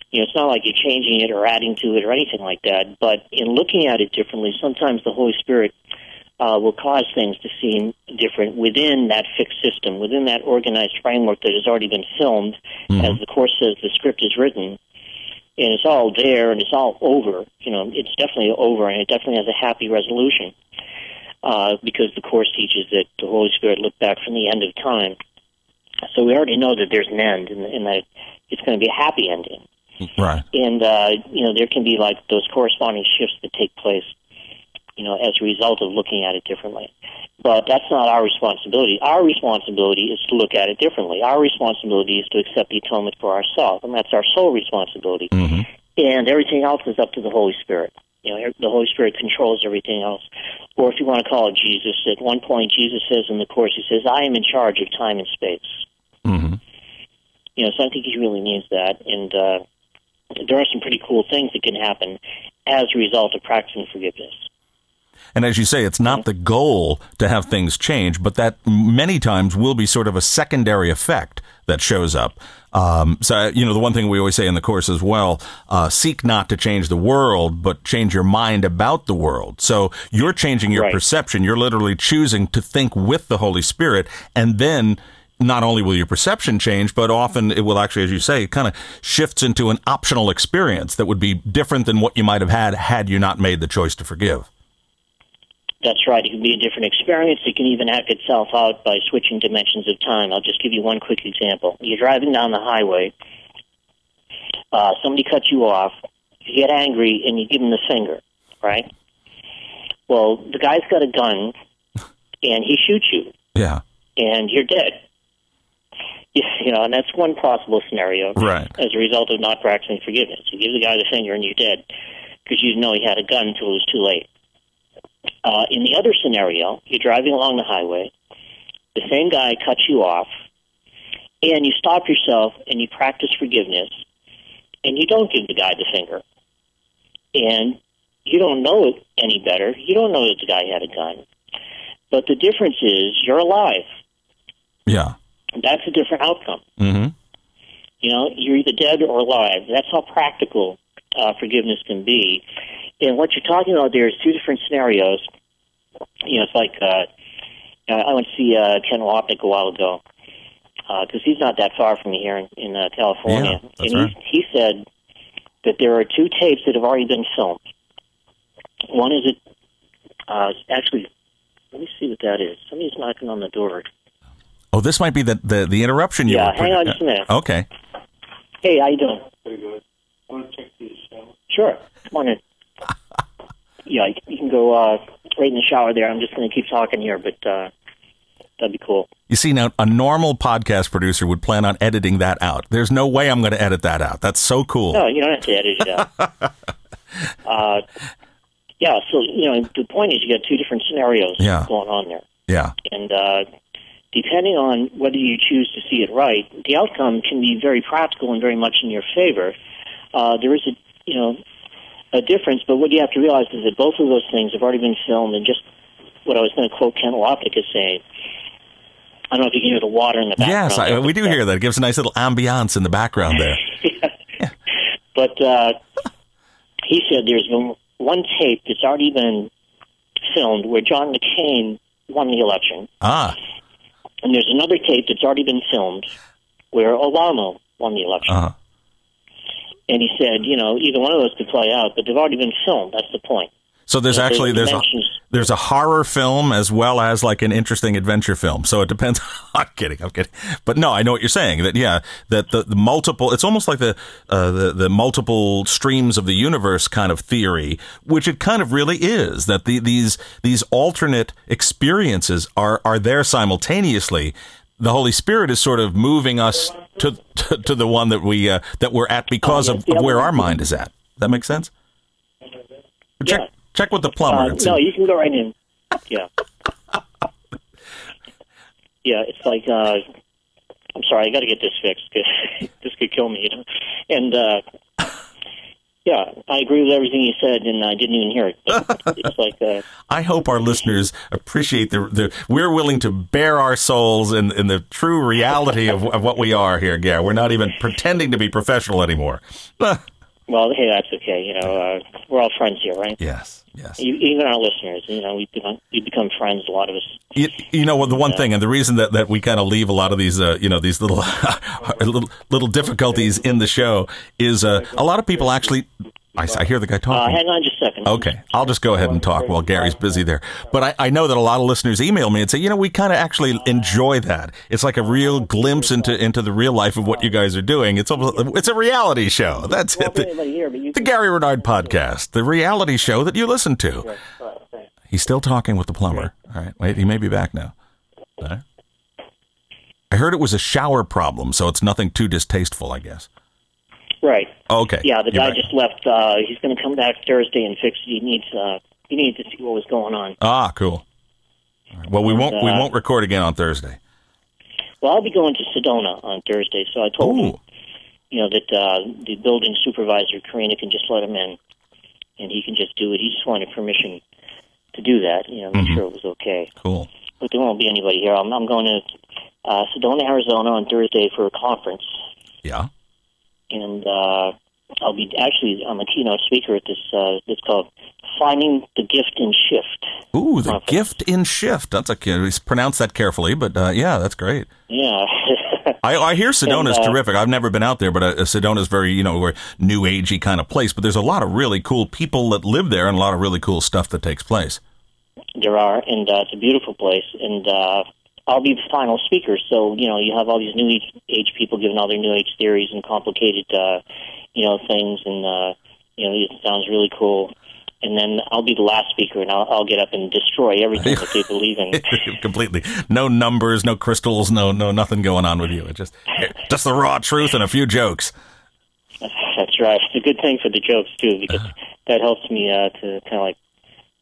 You know, it's not like you're changing it or adding to it or anything like that. But in looking at it differently, sometimes the Holy Spirit uh, will cause things to seem different within that fixed system, within that organized framework that has already been filmed. As the Course says, the script is written and it's all there and it's all over. You know, it's definitely over and it definitely has a happy resolution uh, because the Course teaches that the Holy Spirit looked back from the end of time. So we already know that there's an end and, and that it's going to be a happy ending. Right. And, uh, you know, there can be like those corresponding shifts that take place, you know, as a result of looking at it differently. But that's not our responsibility. Our responsibility is to look at it differently. Our responsibility is to accept the atonement for ourselves, and that's our sole responsibility. hmm And everything else is up to the Holy Spirit. You know, the Holy Spirit controls everything else. Or if you want to call it Jesus, at one point Jesus says in the Course, he says, I am in charge of time and space. hmm You know, so I think he really means that. And uh, there are some pretty cool things that can happen as a result of practicing forgiveness. And as you say, it's not the goal to have things change, but that many times will be sort of a secondary effect that shows up. Um, so, you know, the one thing we always say in the course as well, uh, seek not to change the world, but change your mind about the world. So you're changing your Right. perception. You're literally choosing to think with the Holy Spirit. And then not only will your perception change, but often it will actually, as you say, it kind of shifts into an optional experience that would be different than what you might have had had you not made the choice to forgive. That's right. It can be a different experience. It can even act itself out by switching dimensions of time. I'll just give you one quick example. You're driving down the highway. Uh, somebody cuts you off. You get angry and you give them the finger, right? Well, the guy's got a gun and he shoots you Yeah. and you're dead. You know, and that's one possible scenario Right. as a result of not practicing forgiveness. You give the guy the finger and you're dead because you know he had a gun until it was too late. Uh, in the other scenario, you're driving along the highway, the same guy cuts you off, and you stop yourself and you practice forgiveness, and you don't give the guy the finger. And you don't know it any better. You don't know that the guy had a gun. But the difference is you're alive. Yeah. That's a different outcome. hmm You know, you're either dead or alive. That's how practical uh, forgiveness can be. And what you're talking about there is two different scenarios. You know, it's like uh, you know, I went to see uh, Ken Wapnick a while ago because he's not that far from me here in, in uh, California, Yeah, and right. he, he said that there are two tapes that have already been filmed. One is it uh, actually. Let me see what that is. Somebody's knocking on the door. Oh, this might be the the, the interruption you Yeah, hang on just a minute. Okay. Hey, how you doing? Pretty good. I want to check these out? Sure. Come on in. Yeah, you- can go uh, right in the shower there. I'm just going to keep talking here, but uh, that'd be cool. You see, now a normal podcast producer would plan on editing that out. There's no way I'm going to edit that out. That's so cool. No, you don't have to edit it out. uh, yeah, so, you know, the point is you got two different scenarios Yeah. going on there. Yeah. And uh, depending on whether you choose to see it right, the outcome can be very practical and very much in your favor. Uh, there is a, you know, a difference, but what you have to realize is that both of those things have already been filmed, and just what I was going to quote Ken Wapnick as saying, I don't know if you can hear the water in the background. Yes, I, we do uh, hear that. It gives a nice little ambiance in the background there. But uh, he said there's been one tape that's already been filmed where John McCain won the election, Ah, and there's another tape that's already been filmed where Obama won the election. uh-huh. And he said, you know, either one of those could play out, but they've already been filmed. That's the point. So there's Yeah, actually there's there's a, there's a horror film as well as like an interesting adventure film. So it depends. I'm kidding. I'm kidding. But no, I know what you're saying. That yeah, that the, the multiple. It's almost like the uh, the the multiple streams of the universe kind of theory, which it kind of really is. That the, these these alternate experiences are are there simultaneously. The Holy Spirit is sort of moving us to to, to the one that we uh, that we're at because Oh, of, yes, of where our mind is at. That makes sense. Check Yeah. check with the plumber. Uh, no, you can go right in. Yeah. Yeah, it's like uh I'm sorry, I got to get this fixed 'cause this could kill me, you know. And uh yeah, I agree with everything you said, and I didn't even hear it. It's like uh, I hope our listeners appreciate the, the we're willing to bare our souls in, in the true reality of, of what we are here, Gare. We're not even pretending to be professional anymore. well, hey, that's okay. You know, uh, we're all friends here, right? yes, yes. E- Even our listeners, you know, we become we become friends. A lot of us. You, you know what? The one thing, and the reason that, that we kind of leave a lot of these, uh, you know, these little, little little difficulties in the show is uh, a lot of people actually. I, I hear the guy Uh, talking. hang on just a second. Okay, I'll just go ahead and talk while Gary's busy there. But I, I know that a lot of listeners email me and say, you know, we kind of actually enjoy that. It's like a real glimpse into into the real life of what you guys are doing. It's almost, it's a reality show. That's it. The, anybody here, but you the Gary Renard podcast, the reality show that you listen to. He's still talking with the plumber. All right, wait, he may be back now. Right. I heard it was a shower problem, so it's nothing too distasteful, I guess. Right. Okay. Yeah, the you're guy right. just left. Uh, he's going to come back Thursday and fix it. He needs. Uh, he needed to see what was going on. Ah, cool. Right. Well, we won't we uh, won't record again on Thursday. Well, I'll be going to Sedona on Thursday, so I told him, you know, that uh, the building supervisor, Karina, can just let him in, and he can just do it. He just wanted permission to do that, you know, make Mm-hmm. sure it was okay. Cool. But there won't be anybody here. I'm, I'm going to uh, Sedona, Arizona on Thursday for a conference, Yeah. And uh, I'll be actually I'm a keynote speaker at this. Uh, it's called Finding the Gift in Shift. Ooh, the Conference. gift in shift. That's a pronounce that carefully, but uh, yeah, that's great. Yeah. I, I hear Sedona's And, uh, terrific. I've never been out there, but uh, Sedona's very, you know, new agey kind of place. But there's a lot of really cool people that live there, and a lot of really cool stuff that takes place. There are, and uh, it's a beautiful place. And uh, I'll be the final speaker, so you know you have all these new age, age people giving all their new age theories and complicated, uh, you know, things, and uh, you know it sounds really cool. And then I'll be the last speaker, and I'll, I'll get up and destroy everything that they believe in. Completely, no numbers, no crystals, no no nothing going on with you. It's just just the raw truth and a few jokes. That's right. It's a good thing for the jokes too, because that helps me uh, to kind of like,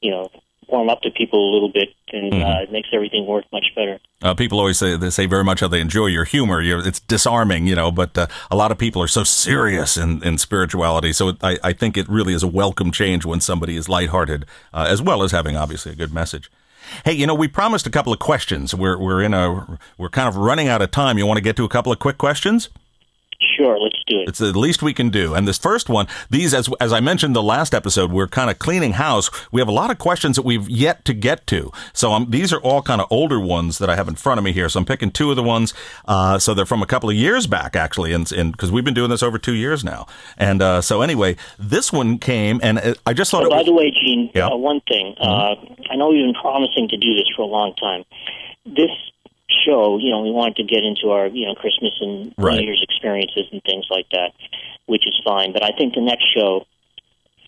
you know, warm up to people a little bit, and uh, it makes everything work much better. Uh, people always say they say very much how they enjoy your humor. you it's disarming, you know. But uh, a lot of people are so serious in, in spirituality. So it, I, I think it really is a welcome change when somebody is lighthearted, uh, as well as having obviously a good message. Hey, you know, we promised a couple of questions. We're we're in a we're kind of running out of time. You want to get to a couple of quick questions? Sure, let's do it. It's the least we can do. And this first one, these, as, as I mentioned the last episode, we're kind of cleaning house. We have a lot of questions that we've yet to get to. So um, these are all kind of older ones that I have in front of me here. So I'm picking two of the ones. Uh, so they're from a couple of years back, actually, and because we've been doing this over two years now. And uh, so anyway, this one came, and uh, I just thought Oh, it by was. the way, Gene, Yeah. Mm-hmm. uh, one thing. Uh, I know we've been promising to do this for a long time. This show, you know, we wanted to get into our, you know, Christmas and Right. New Year's experiences and things like that, which is fine. But I think the next show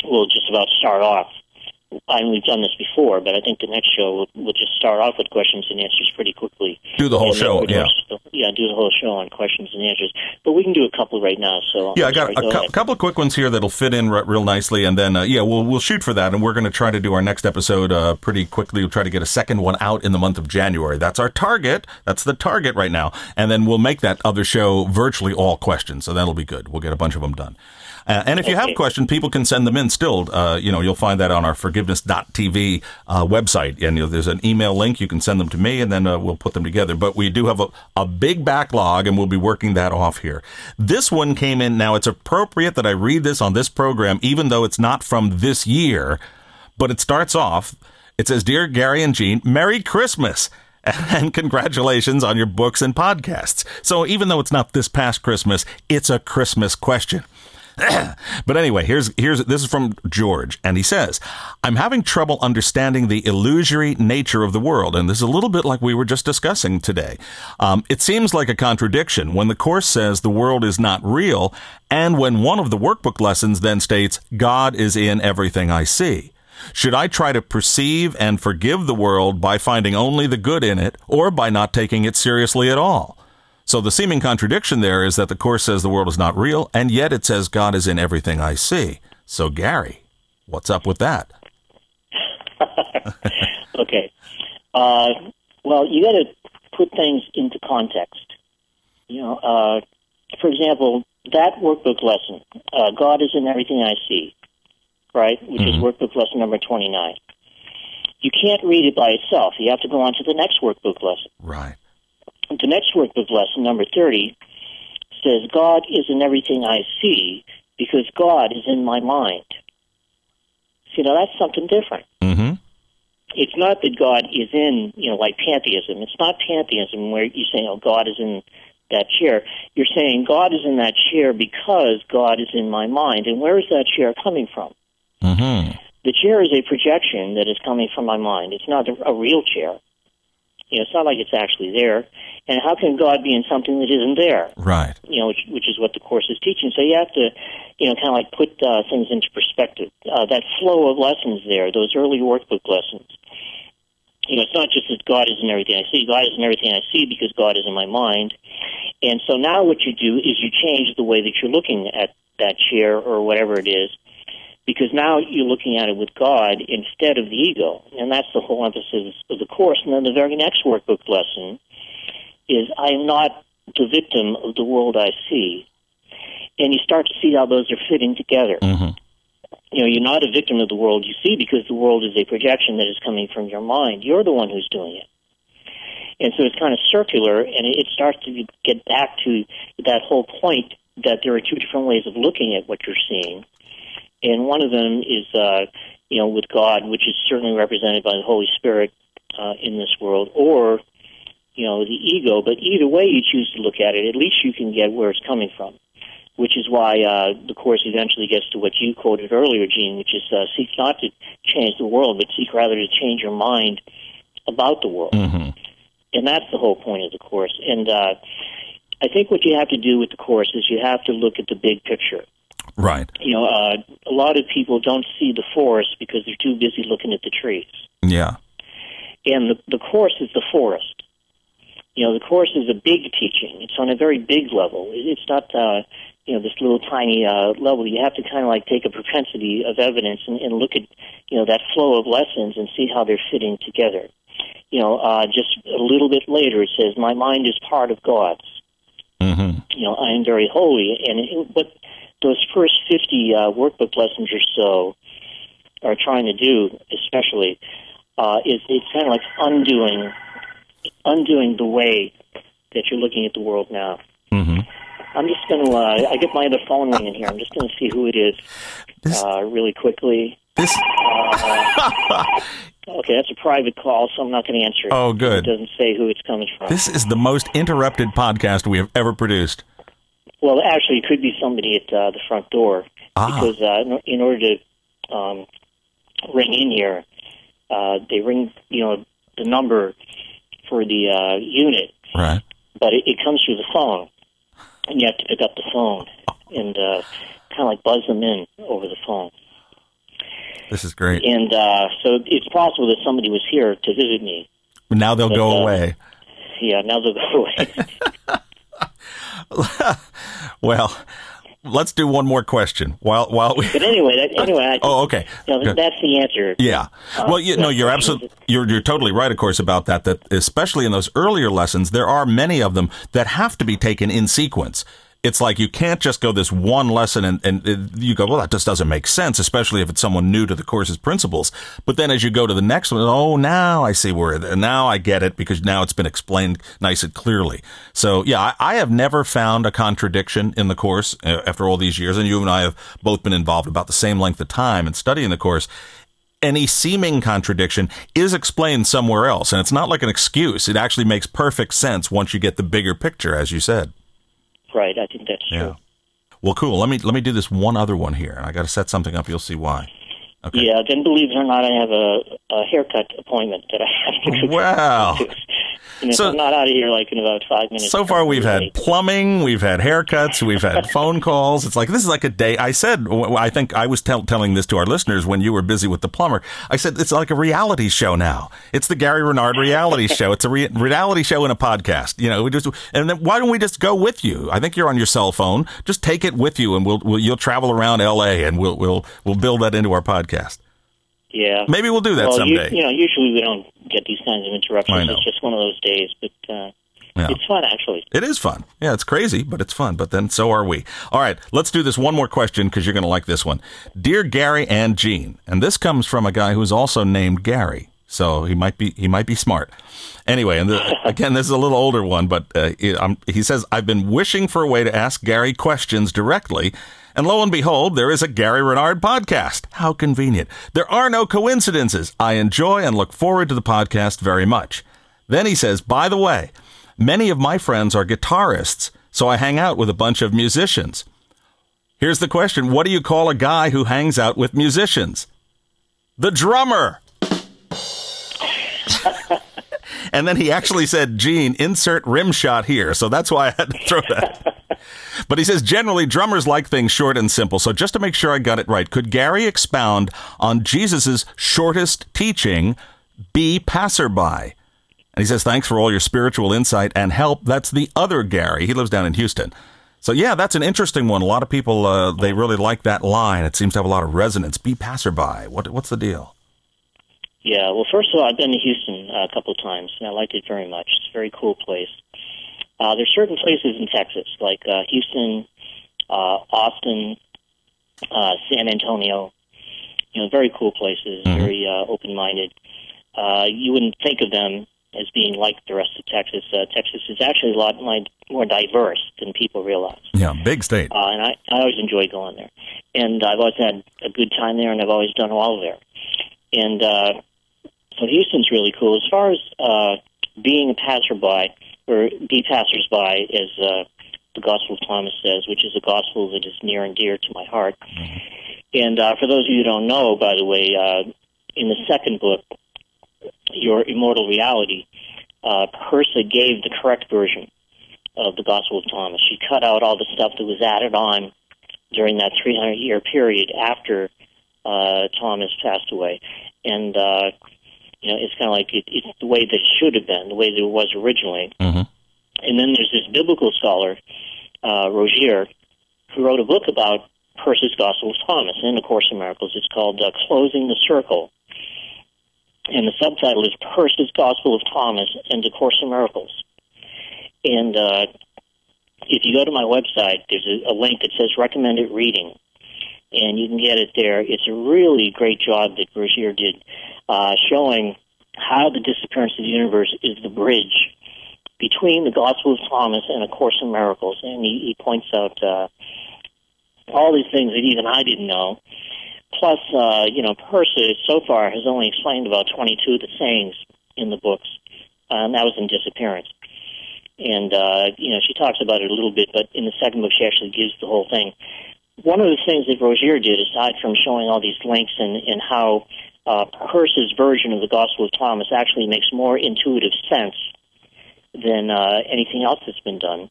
will just about start off. I mean, we've done this before, but I think the next show will, will just start off with questions and answers pretty quickly. Do the whole show, yeah. yeah, do the whole show on questions and answers. But we can do a couple right now. So Yeah, I I'm got sorry, a go ahead. couple of quick ones here that'll fit in re- real nicely, and then uh, yeah, we'll we'll shoot for that, and we're going to try to do our next episode uh, pretty quickly. We'll try to get a second one out in the month of January. That's our target. That's the target right now, and then we'll make that other show virtually all questions, so that'll be good. We'll get a bunch of them done. Uh, and if you have questions, people can send them in still. Uh, you know, you'll find that on our forgiveness.tv uh, website. And you know, there's an email link. You can send them to me and then uh, we'll put them together. But we do have a, a big backlog and we'll be working that off here. This one came in. Now, it's appropriate that I read this on this program, even though it's not from this year, but it starts off. It says, Dear Gary and Gene, Merry Christmas and congratulations on your books and podcasts. So even though it's not this past Christmas, it's a Christmas question. but anyway, here's here's this is from George, and he says, "I'm having trouble understanding the illusory nature of the world, and this is a little bit like we were just discussing today. Um, it seems like a contradiction when the course says the world is not real, and when one of the workbook lessons then states God is in everything I see." Should I try to perceive and forgive the world by finding only the good in it, or by not taking it seriously at all? So the seeming contradiction there is that the Course says the world is not real, and yet it says God is in everything I see. So, Gary, what's up with that? Okay. Uh, well, you got to put things into context. You know, uh, for example, that workbook lesson, uh, God is in everything I see, right? Which is workbook lesson number 29. You can't read it by itself. You have to go on to the next workbook lesson. Right. The next workbook lesson, number 30, says, God is in everything I see because God is in my mind. See, now that's something different Mm-hmm. it's not that God is in, you know, like pantheism. It's not pantheism where you're saying, oh, God is in that chair. You're saying God is in that chair because God is in my mind. And where is that chair coming from? Mm-hmm. The chair is a projection that is coming from my mind. It's not a real chair. You know, it's not like it's actually there. And how can God be in something that isn't there? Right. you know, which, which is what the course is teaching. So you have to, you know, kind of like put uh, things into perspective. Uh, that flow of lessons there, those early workbook lessons. You know, it's not just that God is in everything I see. God is in everything I see because God is in my mind. And so now what you do is you change the way that you're looking at that chair or whatever it is, because now you're looking at it with God instead of the ego. And that's the whole emphasis of the course. And then the very next workbook lesson is I am not the victim of the world I see. And you start to see how those are fitting together. Mm-hmm. You know, you're not a victim of the world you see because the world is a projection that is coming from your mind. You're the one who's doing it. And so it's kind of circular, and it it starts to get back to that whole point that there are two different ways of looking at what you're seeing. And one of them is, uh, you know, with God, which is certainly represented by the Holy Spirit uh, in this world, or you know, the ego. But either way you choose to look at it, at least you can get where it's coming from. Which is why uh, the course eventually gets to what you quoted earlier, Gene, which is uh, seek not to change the world, but seek rather to change your mind about the world. Mm-hmm. And that's the whole point of the course. And uh, I think what you have to do with the course is you have to look at the big picture. Right. You know, uh, a lot of people don't see the forest because they're too busy looking at the trees. Yeah. And the, the course is the forest. You know, the course is a big teaching. It's on a very big level. It's not, uh, you know, this little tiny uh, level. You have to kind of like take a propensity of evidence and, and look at, you know, that flow of lessons and see how they're fitting together. You know, uh, just a little bit later it says, "My mind is part of God's." Mm-hmm. you know, I am very holy. And it, what those first 50 uh, workbook lessons or so are trying to do, especially, uh, is it's kind of like undoing, undoing the way that you're looking at the world now. Mm-hmm. I'm just going to, uh, I get my other phone ringing here. I'm just going to see who it is This- uh, really quickly. This. Okay, that's a private call, so I'm not going to answer it. Oh, good. It doesn't say who it's coming from. This is the most interrupted podcast we have ever produced. Well, actually, it could be somebody at uh, the front door Ah. because uh, in- order to um, ring in here, uh, they ring you know the number for the uh, unit, Right. but it, it comes through the phone, and you have to pick up the phone and uh, kind of like buzz them in over the phone. This is great. And uh, so it's possible that somebody was here to visit me. Now they'll go uh, away. Yeah, now they'll go away. Well, let's do one more question. While while we. but anyway, that, anyway, I, Oh, okay. that's the answer. Yeah. Oh, well, you, no, you're absolutely you're you're totally right, of course, about that. That especially in those earlier lessons, there are many of them that have to be taken in sequence. It's like you can't just go this one lesson and, and it- you go, well, that just doesn't make sense, especially if it's someone new to the course's principles. But then as you go to the next one, oh, now I see where, now I get it because now it's been explained nice and clearly. So yeah, I, I have never found a contradiction in the course uh, after all these years. And you and I have both been involved about the same length of time in studying the course any seeming contradiction is explained somewhere else. And it's not like an excuse. It actually makes perfect sense once you get the bigger picture, as you said. Right. I think that's true. Well, cool. Let me let me do this one other one here, and I got to set something up. You'll see why. Okay. Yeah. Then, believe it or not, I have a, a haircut appointment that I have to go Wow. to. And So- I'm not out of here like in about five minutes. So far, we've had plumbing, we've had haircuts, we've had phone calls. It's like this is like a day. I said, I think I was tell, telling this to our listeners when you were busy with the plumber. I said it's like a reality show now. It's the Gary Renard reality show. It's a re- reality show in a podcast. You know, we just and then why don't we just go with you? I think you're on your cell phone. Just take it with you, and we'll, we'll you'll travel around L.A. and we'll we'll we'll build that into our podcast. Yeah. Maybe we'll do that well, someday. You, you know, usually we don't get these kinds of interruptions. It's just one of those days, but uh, Yeah. it's fun actually. It is fun. Yeah, it's crazy, but it's fun. But then so are we. All right, let's do this one more question because you're going to like this one. Dear Gary and Gene, and this comes from a guy who's also named Gary, so he might be he might be smart. Anyway, and the, again, this is a little older one, but uh, he, um, he says I've been wishing for a way to ask Gary questions directly. And lo and behold, there is a Gary Renard podcast. How convenient. There are no coincidences. I enjoy and look forward to the podcast very much. Then he says, by the way, many of my friends are guitarists, so I hang out with a bunch of musicians. Here's the question What do you call a guy who hangs out with musicians? The drummer. and then he actually said, Gene, insert rim shot here. So that's why I had to throw that. But he says generally drummers like things short and simple. So just to make sure I got it right, could Gary expound on Jesus's shortest teaching, be passerby? And he says, thanks for all your spiritual insight and help. That's the other Gary. He lives down in Houston. So yeah, that's an interesting one. A lot of people, uh, they really like that line. It seems to have a lot of resonance. Be passerby. What, what's the deal? Yeah. Well, first of all, I've been to Houston uh, a couple of times, and I liked it very much. It's a very cool place. Uh, there's certain places in Texas, like uh, Houston, uh, Austin, uh, San Antonio. You know, very cool places, Mhm. very uh, open-minded. Uh, you wouldn't think of them as being like the rest of Texas. Uh, Texas is actually a lot more- more diverse than people realize. Yeah, big state. Uh, and I, I always enjoy going there. And I've always had a good time there, and I've always done well there. And uh, so Houston's really cool. As far as uh, being a passerby, or be passersby, as uh, the Gospel of Thomas says, which is a gospel that is near and dear to my heart. And uh, for those of you who don't know, by the way, uh, in the second book, Your Immortal Reality, uh, Pursah gave the correct version of the Gospel of Thomas. She cut out all the stuff that was added on during that 300 year period after uh, Thomas passed away. And, uh, you know, it's kind of like it, it's the way that it should have been, the way that it was originally. hmm And then there's this biblical scholar, uh, Rogier, who wrote a book about Pursah's Gospel of Thomas in the Course of Miracles. It's called uh, Closing the Circle. And the subtitle is Pursah's Gospel of Thomas and the Course of Miracles. And uh, if you go to my website, there's a, a link that says recommended reading. And you can get it there. It's a really great job that Rogier did, uh, showing how the disappearance of the universe is the bridge between the Gospel of Thomas and A Course in Miracles, and he, he points out uh, all these things that even I didn't know. Plus, uh, you know, Pursah so far has only explained about 22 of the sayings in the books, uh, and that was in Disappearance. And, uh, you know, she talks about it a little bit, but in the second book she actually gives the whole thing. One of the things that Rogier did, aside from showing all these links and, and how uh, Pursah's version of the Gospel of Thomas actually makes more intuitive sense than uh, anything else that's been done.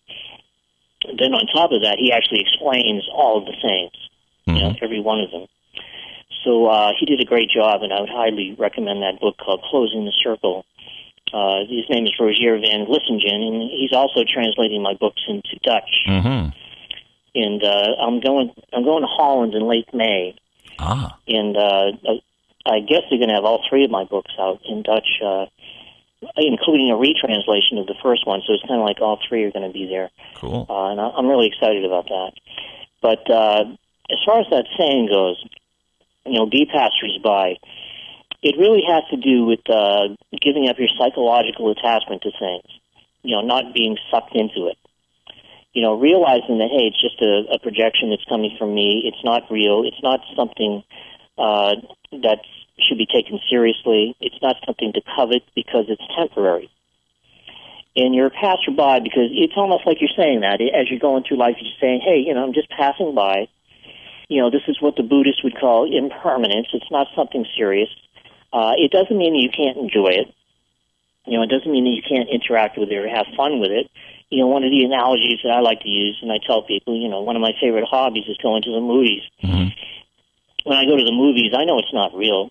Then on top of that, he actually explains all of the sayings, you know, every one of them. So uh, he did a great job, and I would highly recommend that book called Closing the Circle. Uh, his name is Rogier van Vlissingen, and he's also translating my books into Dutch. hmm And uh, I'm going I'm going to Holland in late May, Ah. and uh, I guess they're going to have all three of my books out in Dutch. Uh, including a retranslation of the first one. So it's kind of like all three are going to be there. Cool. Uh, and I'm really excited about that. But uh, as far as that saying goes, you know, be passers-by. It really has to do with uh, giving up your psychological attachment to things. You know, not being sucked into it. You know, realizing that hey, it's just a, a projection that's coming from me. It's not real. It's not something uh, that should be taken seriously. It's not something to covet because it's temporary. And you're a passerby because it's almost like you're saying that as you're going through life. You're saying, "Hey, you know, I'm just passing by." You know, this is what the Buddhists would call impermanence. It's not something serious. Uh, it doesn't mean that you can't enjoy it. You know, it doesn't mean that you can't interact with it or have fun with it. You know, one of the analogies that I like to use, and I tell people, you know, one of my favorite hobbies is going to the movies. Mhm. When I go to the movies, I know it's not real,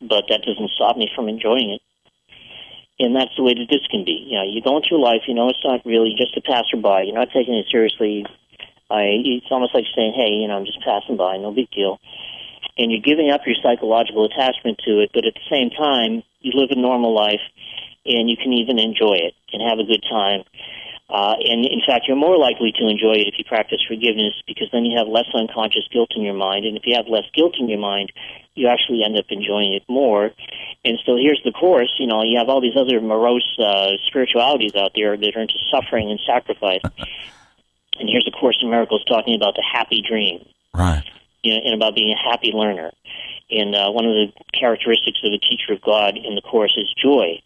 but that doesn't stop me from enjoying it. And that's the way that this can be. You know, you're going through life, you know it's not really just a passerby, you're not taking it seriously. I, it's almost like saying, hey, you know, I'm just passing by, no big deal. And you're giving up your psychological attachment to it, but at the same time, you live a normal life, and you can even enjoy it and have a good time. Uh, and in fact, you're more likely to enjoy it if you practice forgiveness because then you have less unconscious guilt in your mind. And if you have less guilt in your mind, you actually end up enjoying it more. And so here's the course. You know, you have all these other morose uh, spiritualities out there that are into suffering and sacrifice. and here's a course in miracles talking about the happy dream Right. you know, and about being a happy learner. And uh, one of the characteristics of a teacher of God in the course is joy.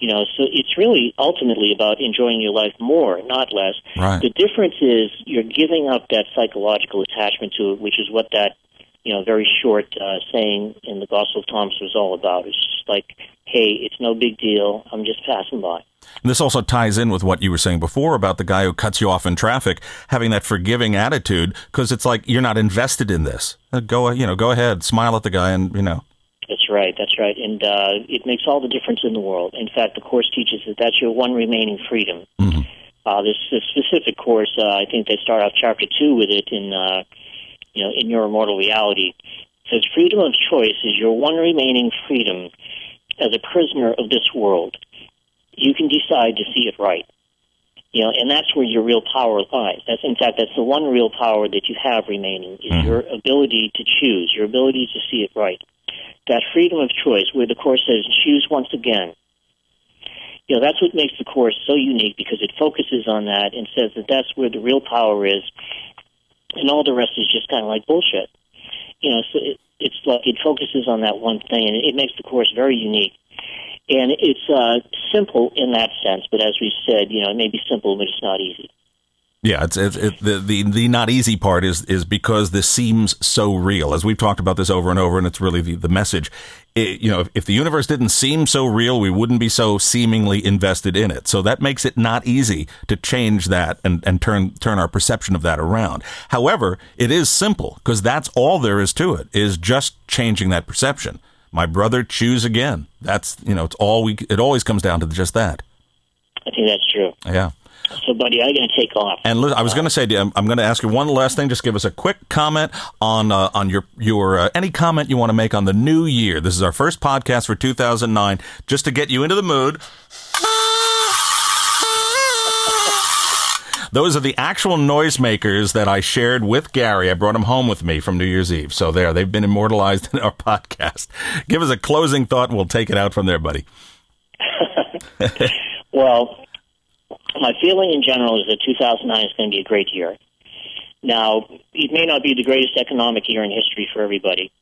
You know, so it's really ultimately about enjoying your life more, not less. Right. The difference is you're giving up that psychological attachment to it, which is what that you know very short uh, saying in the Gospel of Thomas was all about. It's just like, hey, it's no big deal. I'm just passing by. And this also ties in with what you were saying before about the guy who cuts you off in traffic, having that forgiving attitude, because it's like you're not invested in this. Uh, Go, you know, go ahead, smile at the guy, and you know, That's right. That's right, and uh, it makes all the difference in the world. In fact, the course teaches that that's your one remaining freedom. Mhm. Uh, this, this specific course, uh, I think they start off chapter two with it in, uh, you know, in your immortal reality. It says freedom of choice is your one remaining freedom as a prisoner of this world. You can decide to see it right. You know, and that's where your real power lies. That's in fact that's the one real power that you have remaining is Mhm. your ability to choose, your ability to see it right that freedom of choice where the course says choose once again. You know that's what makes the course so unique because it focuses on that and says that that's where the real power is. And all the rest is just kind of like bullshit. You know so it, it's like it focuses on that one thing and it makes the course very unique. And it's uh, simple in that sense but as we said you know it may be simple but it's not easy Yeah, it's, it's it, the the the not easy part is is because this seems so real. As we've talked about this over and over, and it's really the, the message. It, you know, if, if the universe didn't seem so real, we wouldn't be so seemingly invested in it. So that makes it not easy to change that and and turn turn our perception of that around. However, it is simple because that's all there is to it is just changing that perception. My brother, choose again. That's you know, it's all we. It always comes down to just that. i think that's true Yeah. So buddy i'm going to take off And I was going to say, I'm, I'm going to ask you one last thing. Just give us a quick comment on uh, on your your uh, any comment you want to make on the new year. This is our first podcast for 2009, just to get you into the mood. Those are the actual noisemakers that I shared with Gary. I brought them home with me from New Year's Eve. So there, they've been immortalized in our podcast. Give us a closing thought, and we'll take it out from there, buddy. Well, my feeling in general is that 2009 is going to be a great year. Now, it may not be the greatest economic year in history for everybody,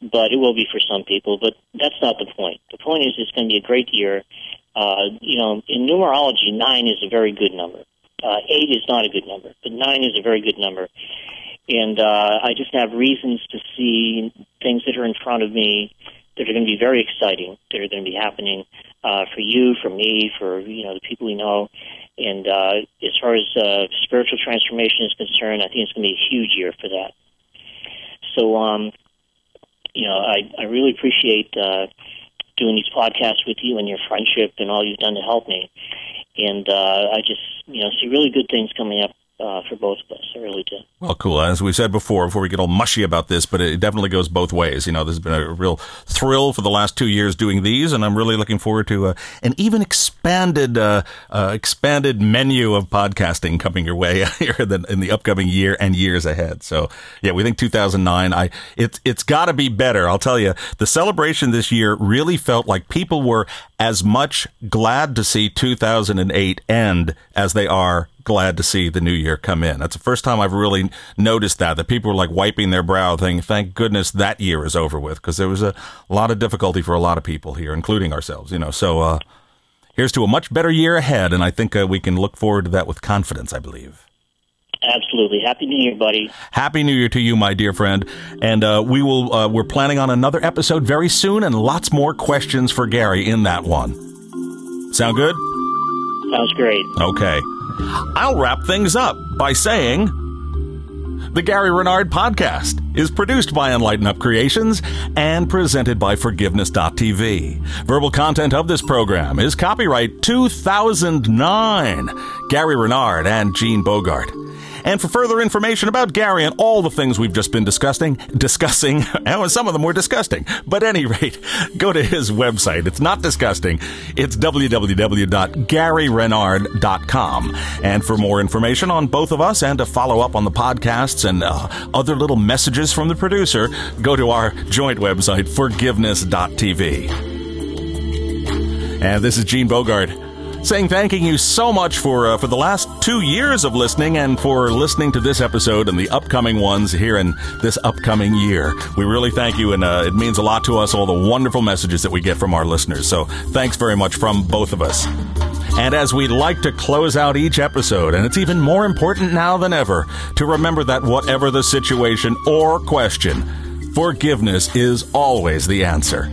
but it will be for some people. But that's not the point. The point is it's going to be a great year. Uh, you know, in numerology, nine is a very good number. Uh, eight is not a good number, but nine is a very good number. And uh, I just have reasons to see things that are in front of me that are going to be very exciting, that are going to be happening uh, for you, for me, for you know the people we know. And uh, as far as uh, spiritual transformation is concerned, I think it's going to be a huge year for that. So, um, you know, I, I really appreciate uh, doing these podcasts with you and your friendship and all you've done to help me. And uh, I just, you know, see really good things coming up uh, for both of us. I really do. Well, cool. As we said before, before we get all mushy about this, but it definitely goes both ways. You know, this has been a real thrill for the last two years doing these, and I'm really looking forward to uh, an even expanded, uh, uh, expanded menu of podcasting coming your way here in the, in the, upcoming year and years ahead. So, yeah, we think 2009. I it's it's got to be better. I'll tell you, the celebration this year really felt like people were as much glad to see 2008 end as they are glad to see the new year come in. That's the first time I've really noticed that, that people were like wiping their brow thinking, thank goodness that year is over with, because there was a lot of difficulty for a lot of people here, including ourselves, you know. So, uh, here's to a much better year ahead, and I think uh, we can look forward to that with confidence, I believe. Absolutely. Happy New Year, buddy. Happy New Year to you, my dear friend. And uh, we will. Uh, we're planning on another episode very soon, and lots more questions for Gary in that one. Sound good? Sounds great. Okay. I'll wrap things up by saying the Gary Renard podcast is produced by Enlighten Up Creations and presented by Forgiveness.tv. Verbal content of this program is copyright 2009. Gary Renard and Gene Bogart. And for further information about Gary and all the things we've just been discussing, discussing, and some of them were disgusting. But any rate, go to his website. It's not disgusting. It's www.garyrenard.com. And for more information on both of us and to follow up on the podcasts and uh, other little messages from the producer, go to our joint website, forgiveness.tv. And this is Gene Bogart saying thanking you so much for uh, for the last two years of listening and for listening to this episode and the upcoming ones here in this upcoming year. We really thank you, and uh, it means a lot to us all the wonderful messages that we get from our listeners. So thanks very much from both of us. And as we like to close out each episode, and it's even more important now than ever to remember that whatever the situation or question, forgiveness is always the answer.